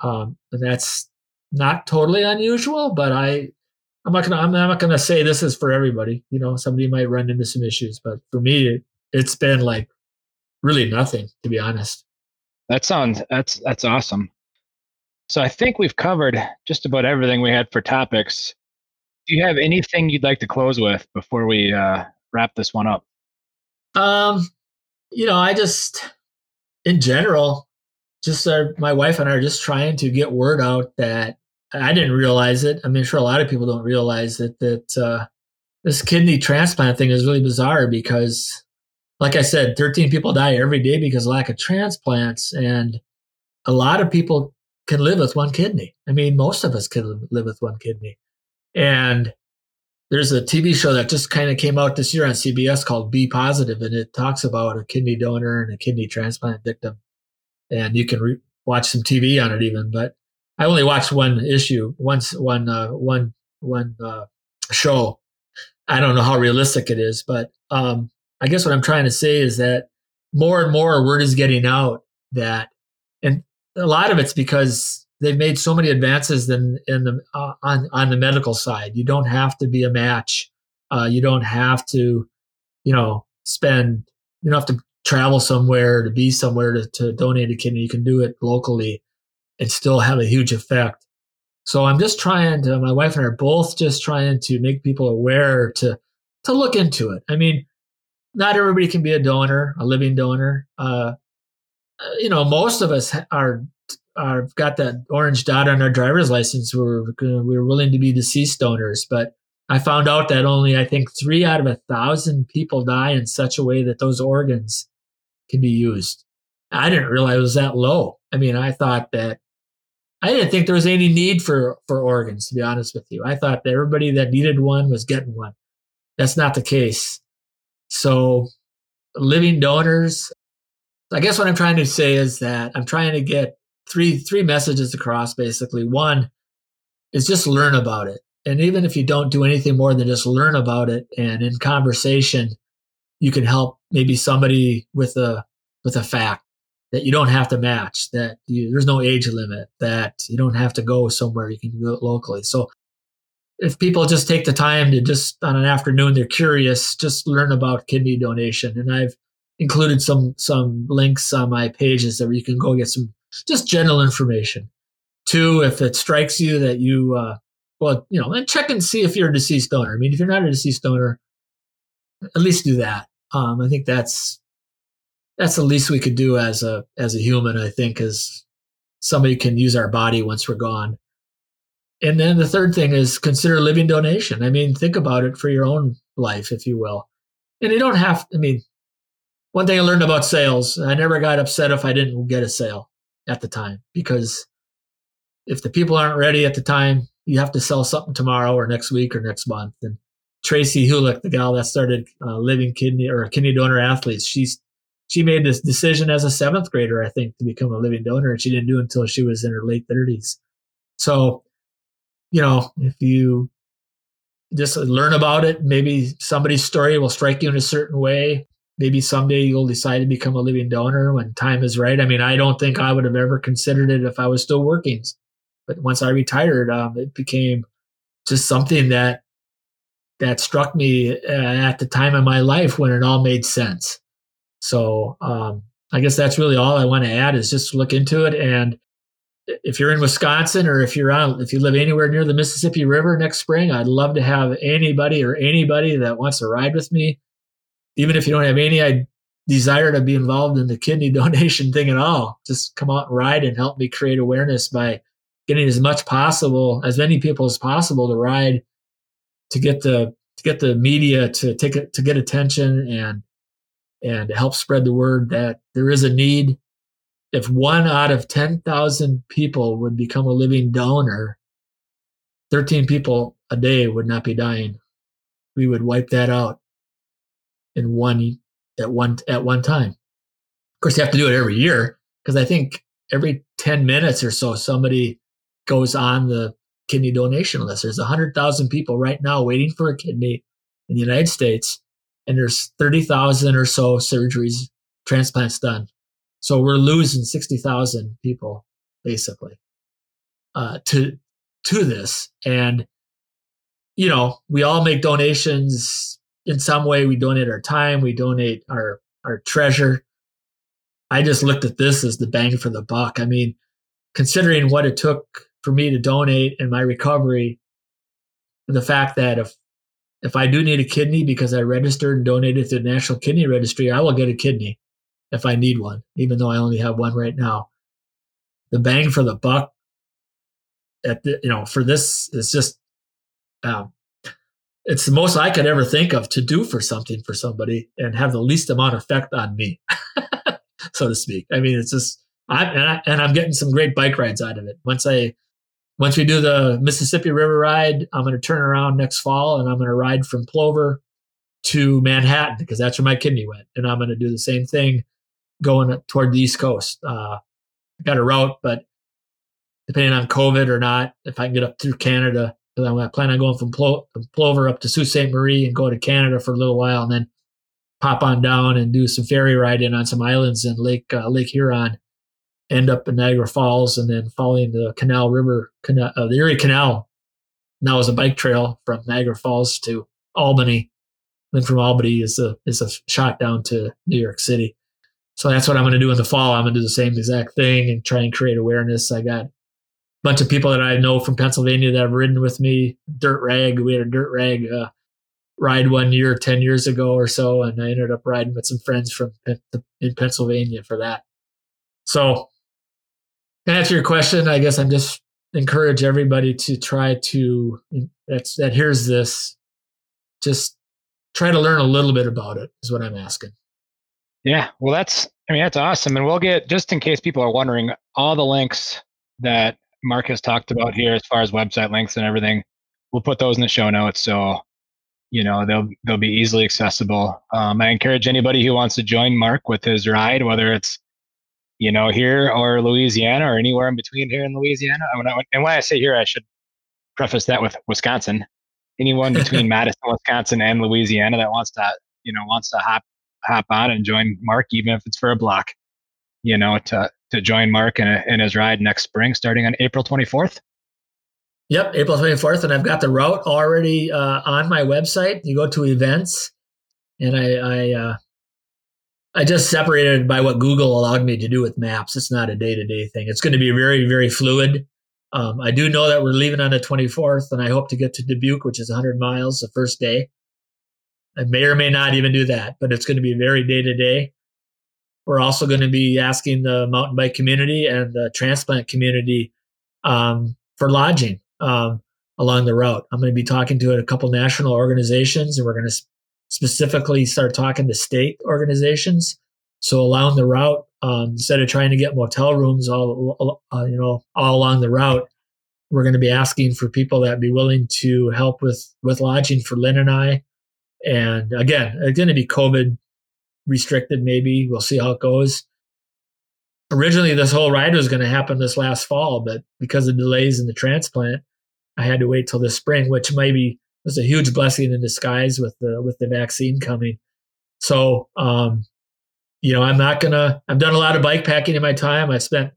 Um, and that's not totally unusual, but I, I'm not gonna, I'm not gonna say this is for everybody. You know, somebody might run into some issues, but for me, it, it's been like really nothing, to be honest. That sounds that's that's awesome. So I think we've covered just about everything we had for topics. Do you have anything you'd like to close with before we uh, wrap this one up? Um, you know, I just, in general, just uh, my wife and I are just trying to get word out that I didn't realize it. I mean, sure, a lot of people don't realize it that uh, this kidney transplant thing is really bizarre because like I said, 13 people die every day because lack of transplants. And a lot of people can live with one kidney. I mean, most of us can live with one kidney. And there's a TV show that just kind of came out this year on CBS called Be Positive, and it talks about a kidney donor and a kidney transplant victim. And you can re- watch some TV on it even, but I only watched one issue, once, one, uh, one, one uh, show. I don't know how realistic it is, but um, I guess what I'm trying to say is that more and more word is getting out that, and a lot of it's because they've made so many advances in, in the uh, on on the medical side. You don't have to be a match. Uh, you don't have to, you know, spend. You don't have to travel somewhere to be somewhere to, to donate a kidney. You can do it locally and still have a huge effect. So I'm just trying to. My wife and I are both just trying to make people aware to to look into it. I mean, not everybody can be a donor, a living donor. Uh, you know, most of us are are got that orange dot on our driver's license. We're we're willing to be deceased donors, but I found out that only I think three out of a thousand people die in such a way that those organs can be used. I didn't realize it was that low. I mean, I thought that I didn't think there was any need for for organs. To be honest with you, I thought that everybody that needed one was getting one. That's not the case. So, living donors, I guess what I'm trying to say is that I'm trying to get three three messages across basically. One is just learn about it. And even if you don't do anything more than just learn about it and in conversation you can help maybe somebody with a with a fact that you don't have to match that you, there's no age limit that you don't have to go somewhere you can do it locally so if people just take the time to just on an afternoon they're curious just learn about kidney donation. And i've included some some links on my pages that you can go get some just general information. Two if it strikes you that you uh, well you know and check and see if you're a deceased donor. I mean if you're not a deceased donor at least do that. Um, i think that's that's the least we could do as a as a human i think is somebody can use our body once we're gone and then the third thing is consider living donation. I mean, think about it for your own life, if you will. And you don't have, I mean, one thing I learned about sales, I never got upset if I didn't get a sale at the time because if the people aren't ready at the time, you have to sell something tomorrow or next week or next month. And Tracy Hulick, the gal that started uh, Living Kidney or Kidney Donor Athletes, she's she made this decision as a seventh grader, I think, to become a living donor, and she didn't do it until she was in her late thirties. So you know, if you just learn about it, maybe somebody's story will strike you in a certain way. Maybe someday you'll decide to become a living donor when time is right. I mean, I don't think I would have ever considered it if I was still working. But once I retired, um, it became just something that that struck me uh, at the time of my life when it all made sense. So um, I guess that's really all I want to add is just look into it and if you're in Wisconsin or if you're on, if you live anywhere near the Mississippi River next spring, I'd love to have anybody or anybody that wants to ride with me. Even if you don't have any desire to be involved in the kidney <laughs> donation thing at all, just come out and ride and help me create awareness by getting as much possible, as many people as possible to ride to get the to get the media to take it to get attention and and help spread the word that there is a need if one out of 10,000 people would become a living donor, 13 people a day would not be dying. We would wipe that out in one at one at one time. Of course, you have to do it every year because I think every 10 minutes or so, somebody goes on the kidney donation list. There's 100,000 people right now waiting for a kidney in the United States, and there's 30,000 or so surgeries, transplants done. So we're losing 60,000 people basically uh, to to this, and you know we all make donations in some way. We donate our time, we donate our our treasure. I just looked at this as the bang for the buck. I mean, considering what it took for me to donate and my recovery, the fact that if if I do need a kidney because I registered and donated to the National Kidney Registry, I will get a kidney if I need one, even though I only have one right now. The bang for the buck at the, you know for this is just um, it's the most I could ever think of to do for something for somebody and have the least amount of effect on me, <laughs> so to speak. I mean, it's just I and, I and I'm getting some great bike rides out of it. Once I once we do the Mississippi River ride, I'm going to turn around next fall and I'm going to ride from Plover to Manhattan because that's where my kidney went, and I'm going to do the same thing going toward the East Coast. Uh, got a route, but depending on COVID or not, if I can get up through Canada, because I plan on going from, Plo- from Plover up to Sault Ste. Marie and go to Canada for a little while, and then pop on down and do some ferry riding on some islands in Lake uh, Lake Huron end up in Niagara Falls and then following the Canal River, canal, uh, the Erie Canal. Now is a bike trail from Niagara Falls to Albany. Then from Albany is a is a shot down to New York City. So that's what I'm going to do in the fall. I'm going to do the same exact thing and try and create awareness. I got a bunch of people that I know from Pennsylvania that have ridden with me. Dirt rag, we had a dirt rag uh, ride one year, ten years ago or so, and I ended up riding with some friends from in Pennsylvania for that. So to answer your question, I guess I'm just encourage everybody to try to that's that hears this, just try to learn a little bit about it is what I'm asking. Yeah, well, that's I mean that's awesome, and we'll get just in case people are wondering all the links that Mark has talked about here as far as website links and everything. We'll put those in the show notes, so you know they'll they'll be easily accessible. Um, I encourage anybody who wants to join Mark with his ride, whether it's you know, here or Louisiana or anywhere in between here in Louisiana. And when I say here, I should preface that with Wisconsin. Anyone between <laughs> Madison, Wisconsin, and Louisiana that wants to, you know, wants to hop hop on and join Mark, even if it's for a block, you know, to to join Mark in, a, in his ride next spring, starting on April 24th. Yep, April 24th, and I've got the route already uh, on my website. You go to events, and I, I uh, I just separated by what Google allowed me to do with maps. It's not a day to day thing. It's going to be very, very fluid. Um, I do know that we're leaving on the 24th, and I hope to get to Dubuque, which is 100 miles the first day. I may or may not even do that, but it's going to be very day to day. We're also going to be asking the mountain bike community and the transplant community um, for lodging um, along the route. I'm going to be talking to a couple national organizations, and we're going to specifically start talking to state organizations. So along the route, um, instead of trying to get motel rooms all uh, you know all along the route, we're going to be asking for people that be willing to help with with lodging for Lynn and I. And again, it's going to be COVID restricted. Maybe we'll see how it goes. Originally, this whole ride was going to happen this last fall, but because of delays in the transplant, I had to wait till this spring, which maybe was a huge blessing in disguise with the with the vaccine coming. So, um, you know, I'm not gonna. I've done a lot of bike packing in my time. I spent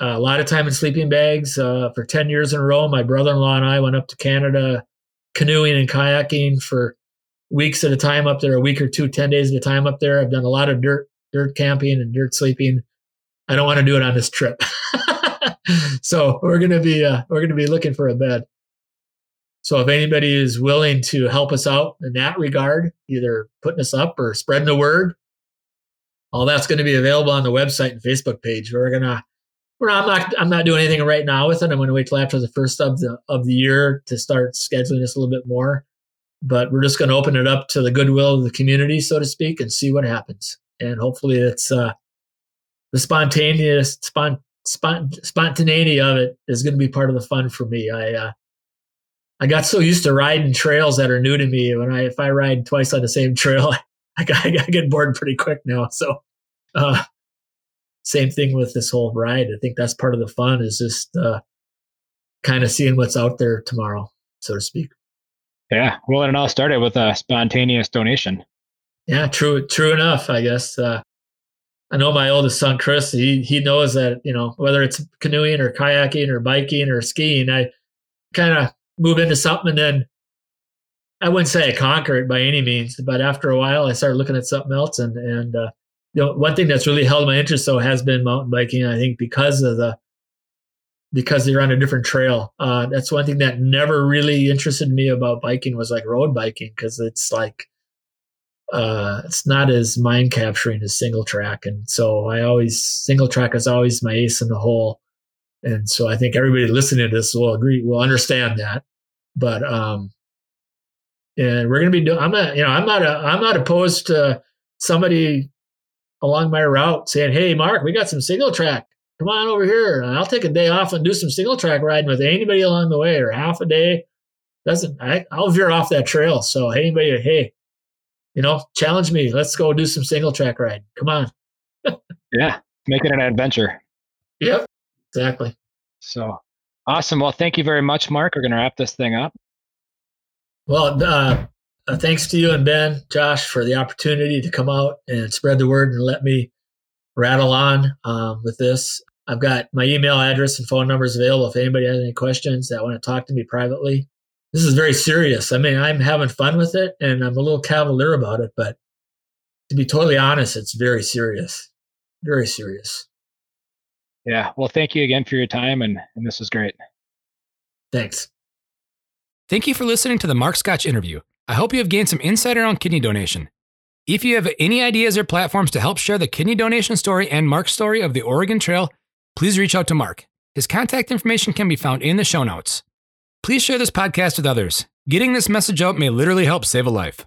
a lot of time in sleeping bags uh, for ten years in a row. My brother-in-law and I went up to Canada canoeing and kayaking for weeks at a time up there, a week or two, ten days at a time up there. I've done a lot of dirt dirt camping and dirt sleeping. I don't want to do it on this trip. <laughs> so we're gonna be uh, we're gonna be looking for a bed. So if anybody is willing to help us out in that regard, either putting us up or spreading the word, all that's going to be available on the website and Facebook page. We're gonna, we're I'm not I'm not doing anything right now with it. I'm going to wait till after the first of the of the year to start scheduling this a little bit more. But we're just going to open it up to the goodwill of the community, so to speak, and see what happens. And hopefully, it's uh, the spontaneous spont, spont, spontaneity of it is going to be part of the fun for me. I uh, I got so used to riding trails that are new to me. When I if I ride twice on the same trail, <laughs> I, I, I get bored pretty quick now. So uh, same thing with this whole ride. I think that's part of the fun is just uh, kind of seeing what's out there tomorrow, so to speak. Yeah. Well, it all started with a spontaneous donation. Yeah, true. True enough, I guess. Uh, I know my oldest son, Chris. He he knows that you know whether it's canoeing or kayaking or biking or skiing, I kind of move into something and then I wouldn't say I conquer it by any means, but after a while, I started looking at something else. And and uh, you know, one thing that's really held my interest though has been mountain biking. I think because of the because they're on a different trail. Uh, that's one thing that never really interested me about biking was like road biking because it's like uh, it's not as mind capturing as single track, and so I always single track is always my ace in the hole. And so I think everybody listening to this will agree, will understand that. But um, and we're to be doing. I'm not, you know, I'm not, a, I'm not opposed to somebody along my route saying, "Hey, Mark, we got some single track. Come on over here, and I'll take a day off and do some single track riding with anybody along the way, or half a day." Doesn't I? I'll veer off that trail. So anybody, hey, you know, challenge me. Let's go do some single track riding. Come on. <laughs> yeah, make it an adventure. Yep, exactly. So awesome. Well, thank you very much, Mark. We're going to wrap this thing up. Well, uh, uh, thanks to you and Ben, Josh, for the opportunity to come out and spread the word and let me rattle on um, with this. I've got my email address and phone numbers available if anybody has any questions that want to talk to me privately. This is very serious. I mean, I'm having fun with it and I'm a little cavalier about it, but to be totally honest, it's very serious. Very serious. Yeah. Well, thank you again for your time and, and this was great. Thanks. Thank you for listening to the Mark Scotch interview. I hope you have gained some insight around kidney donation. If you have any ideas or platforms to help share the kidney donation story and Mark's story of the Organ Trail, please reach out to Mark. His contact information can be found in the show notes. Please share this podcast with others. Getting this message out may literally help save a life.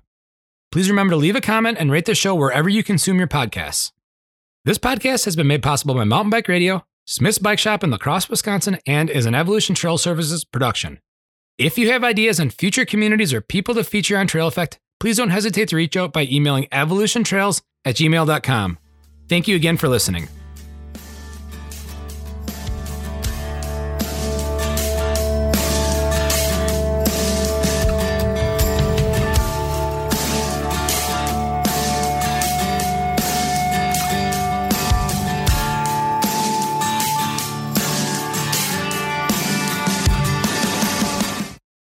Please remember to leave a comment and rate the show wherever you consume your podcasts. This podcast has been made possible by Mountain Bike Radio, Smith's Bike Shop in La Crosse, Wisconsin, and is an Evolution Trail Services production. If you have ideas on future communities or people to feature on Trail EAffect, please don't hesitate to reach out by emailing evolutiontrails at gmail.com. Thank you again for listening.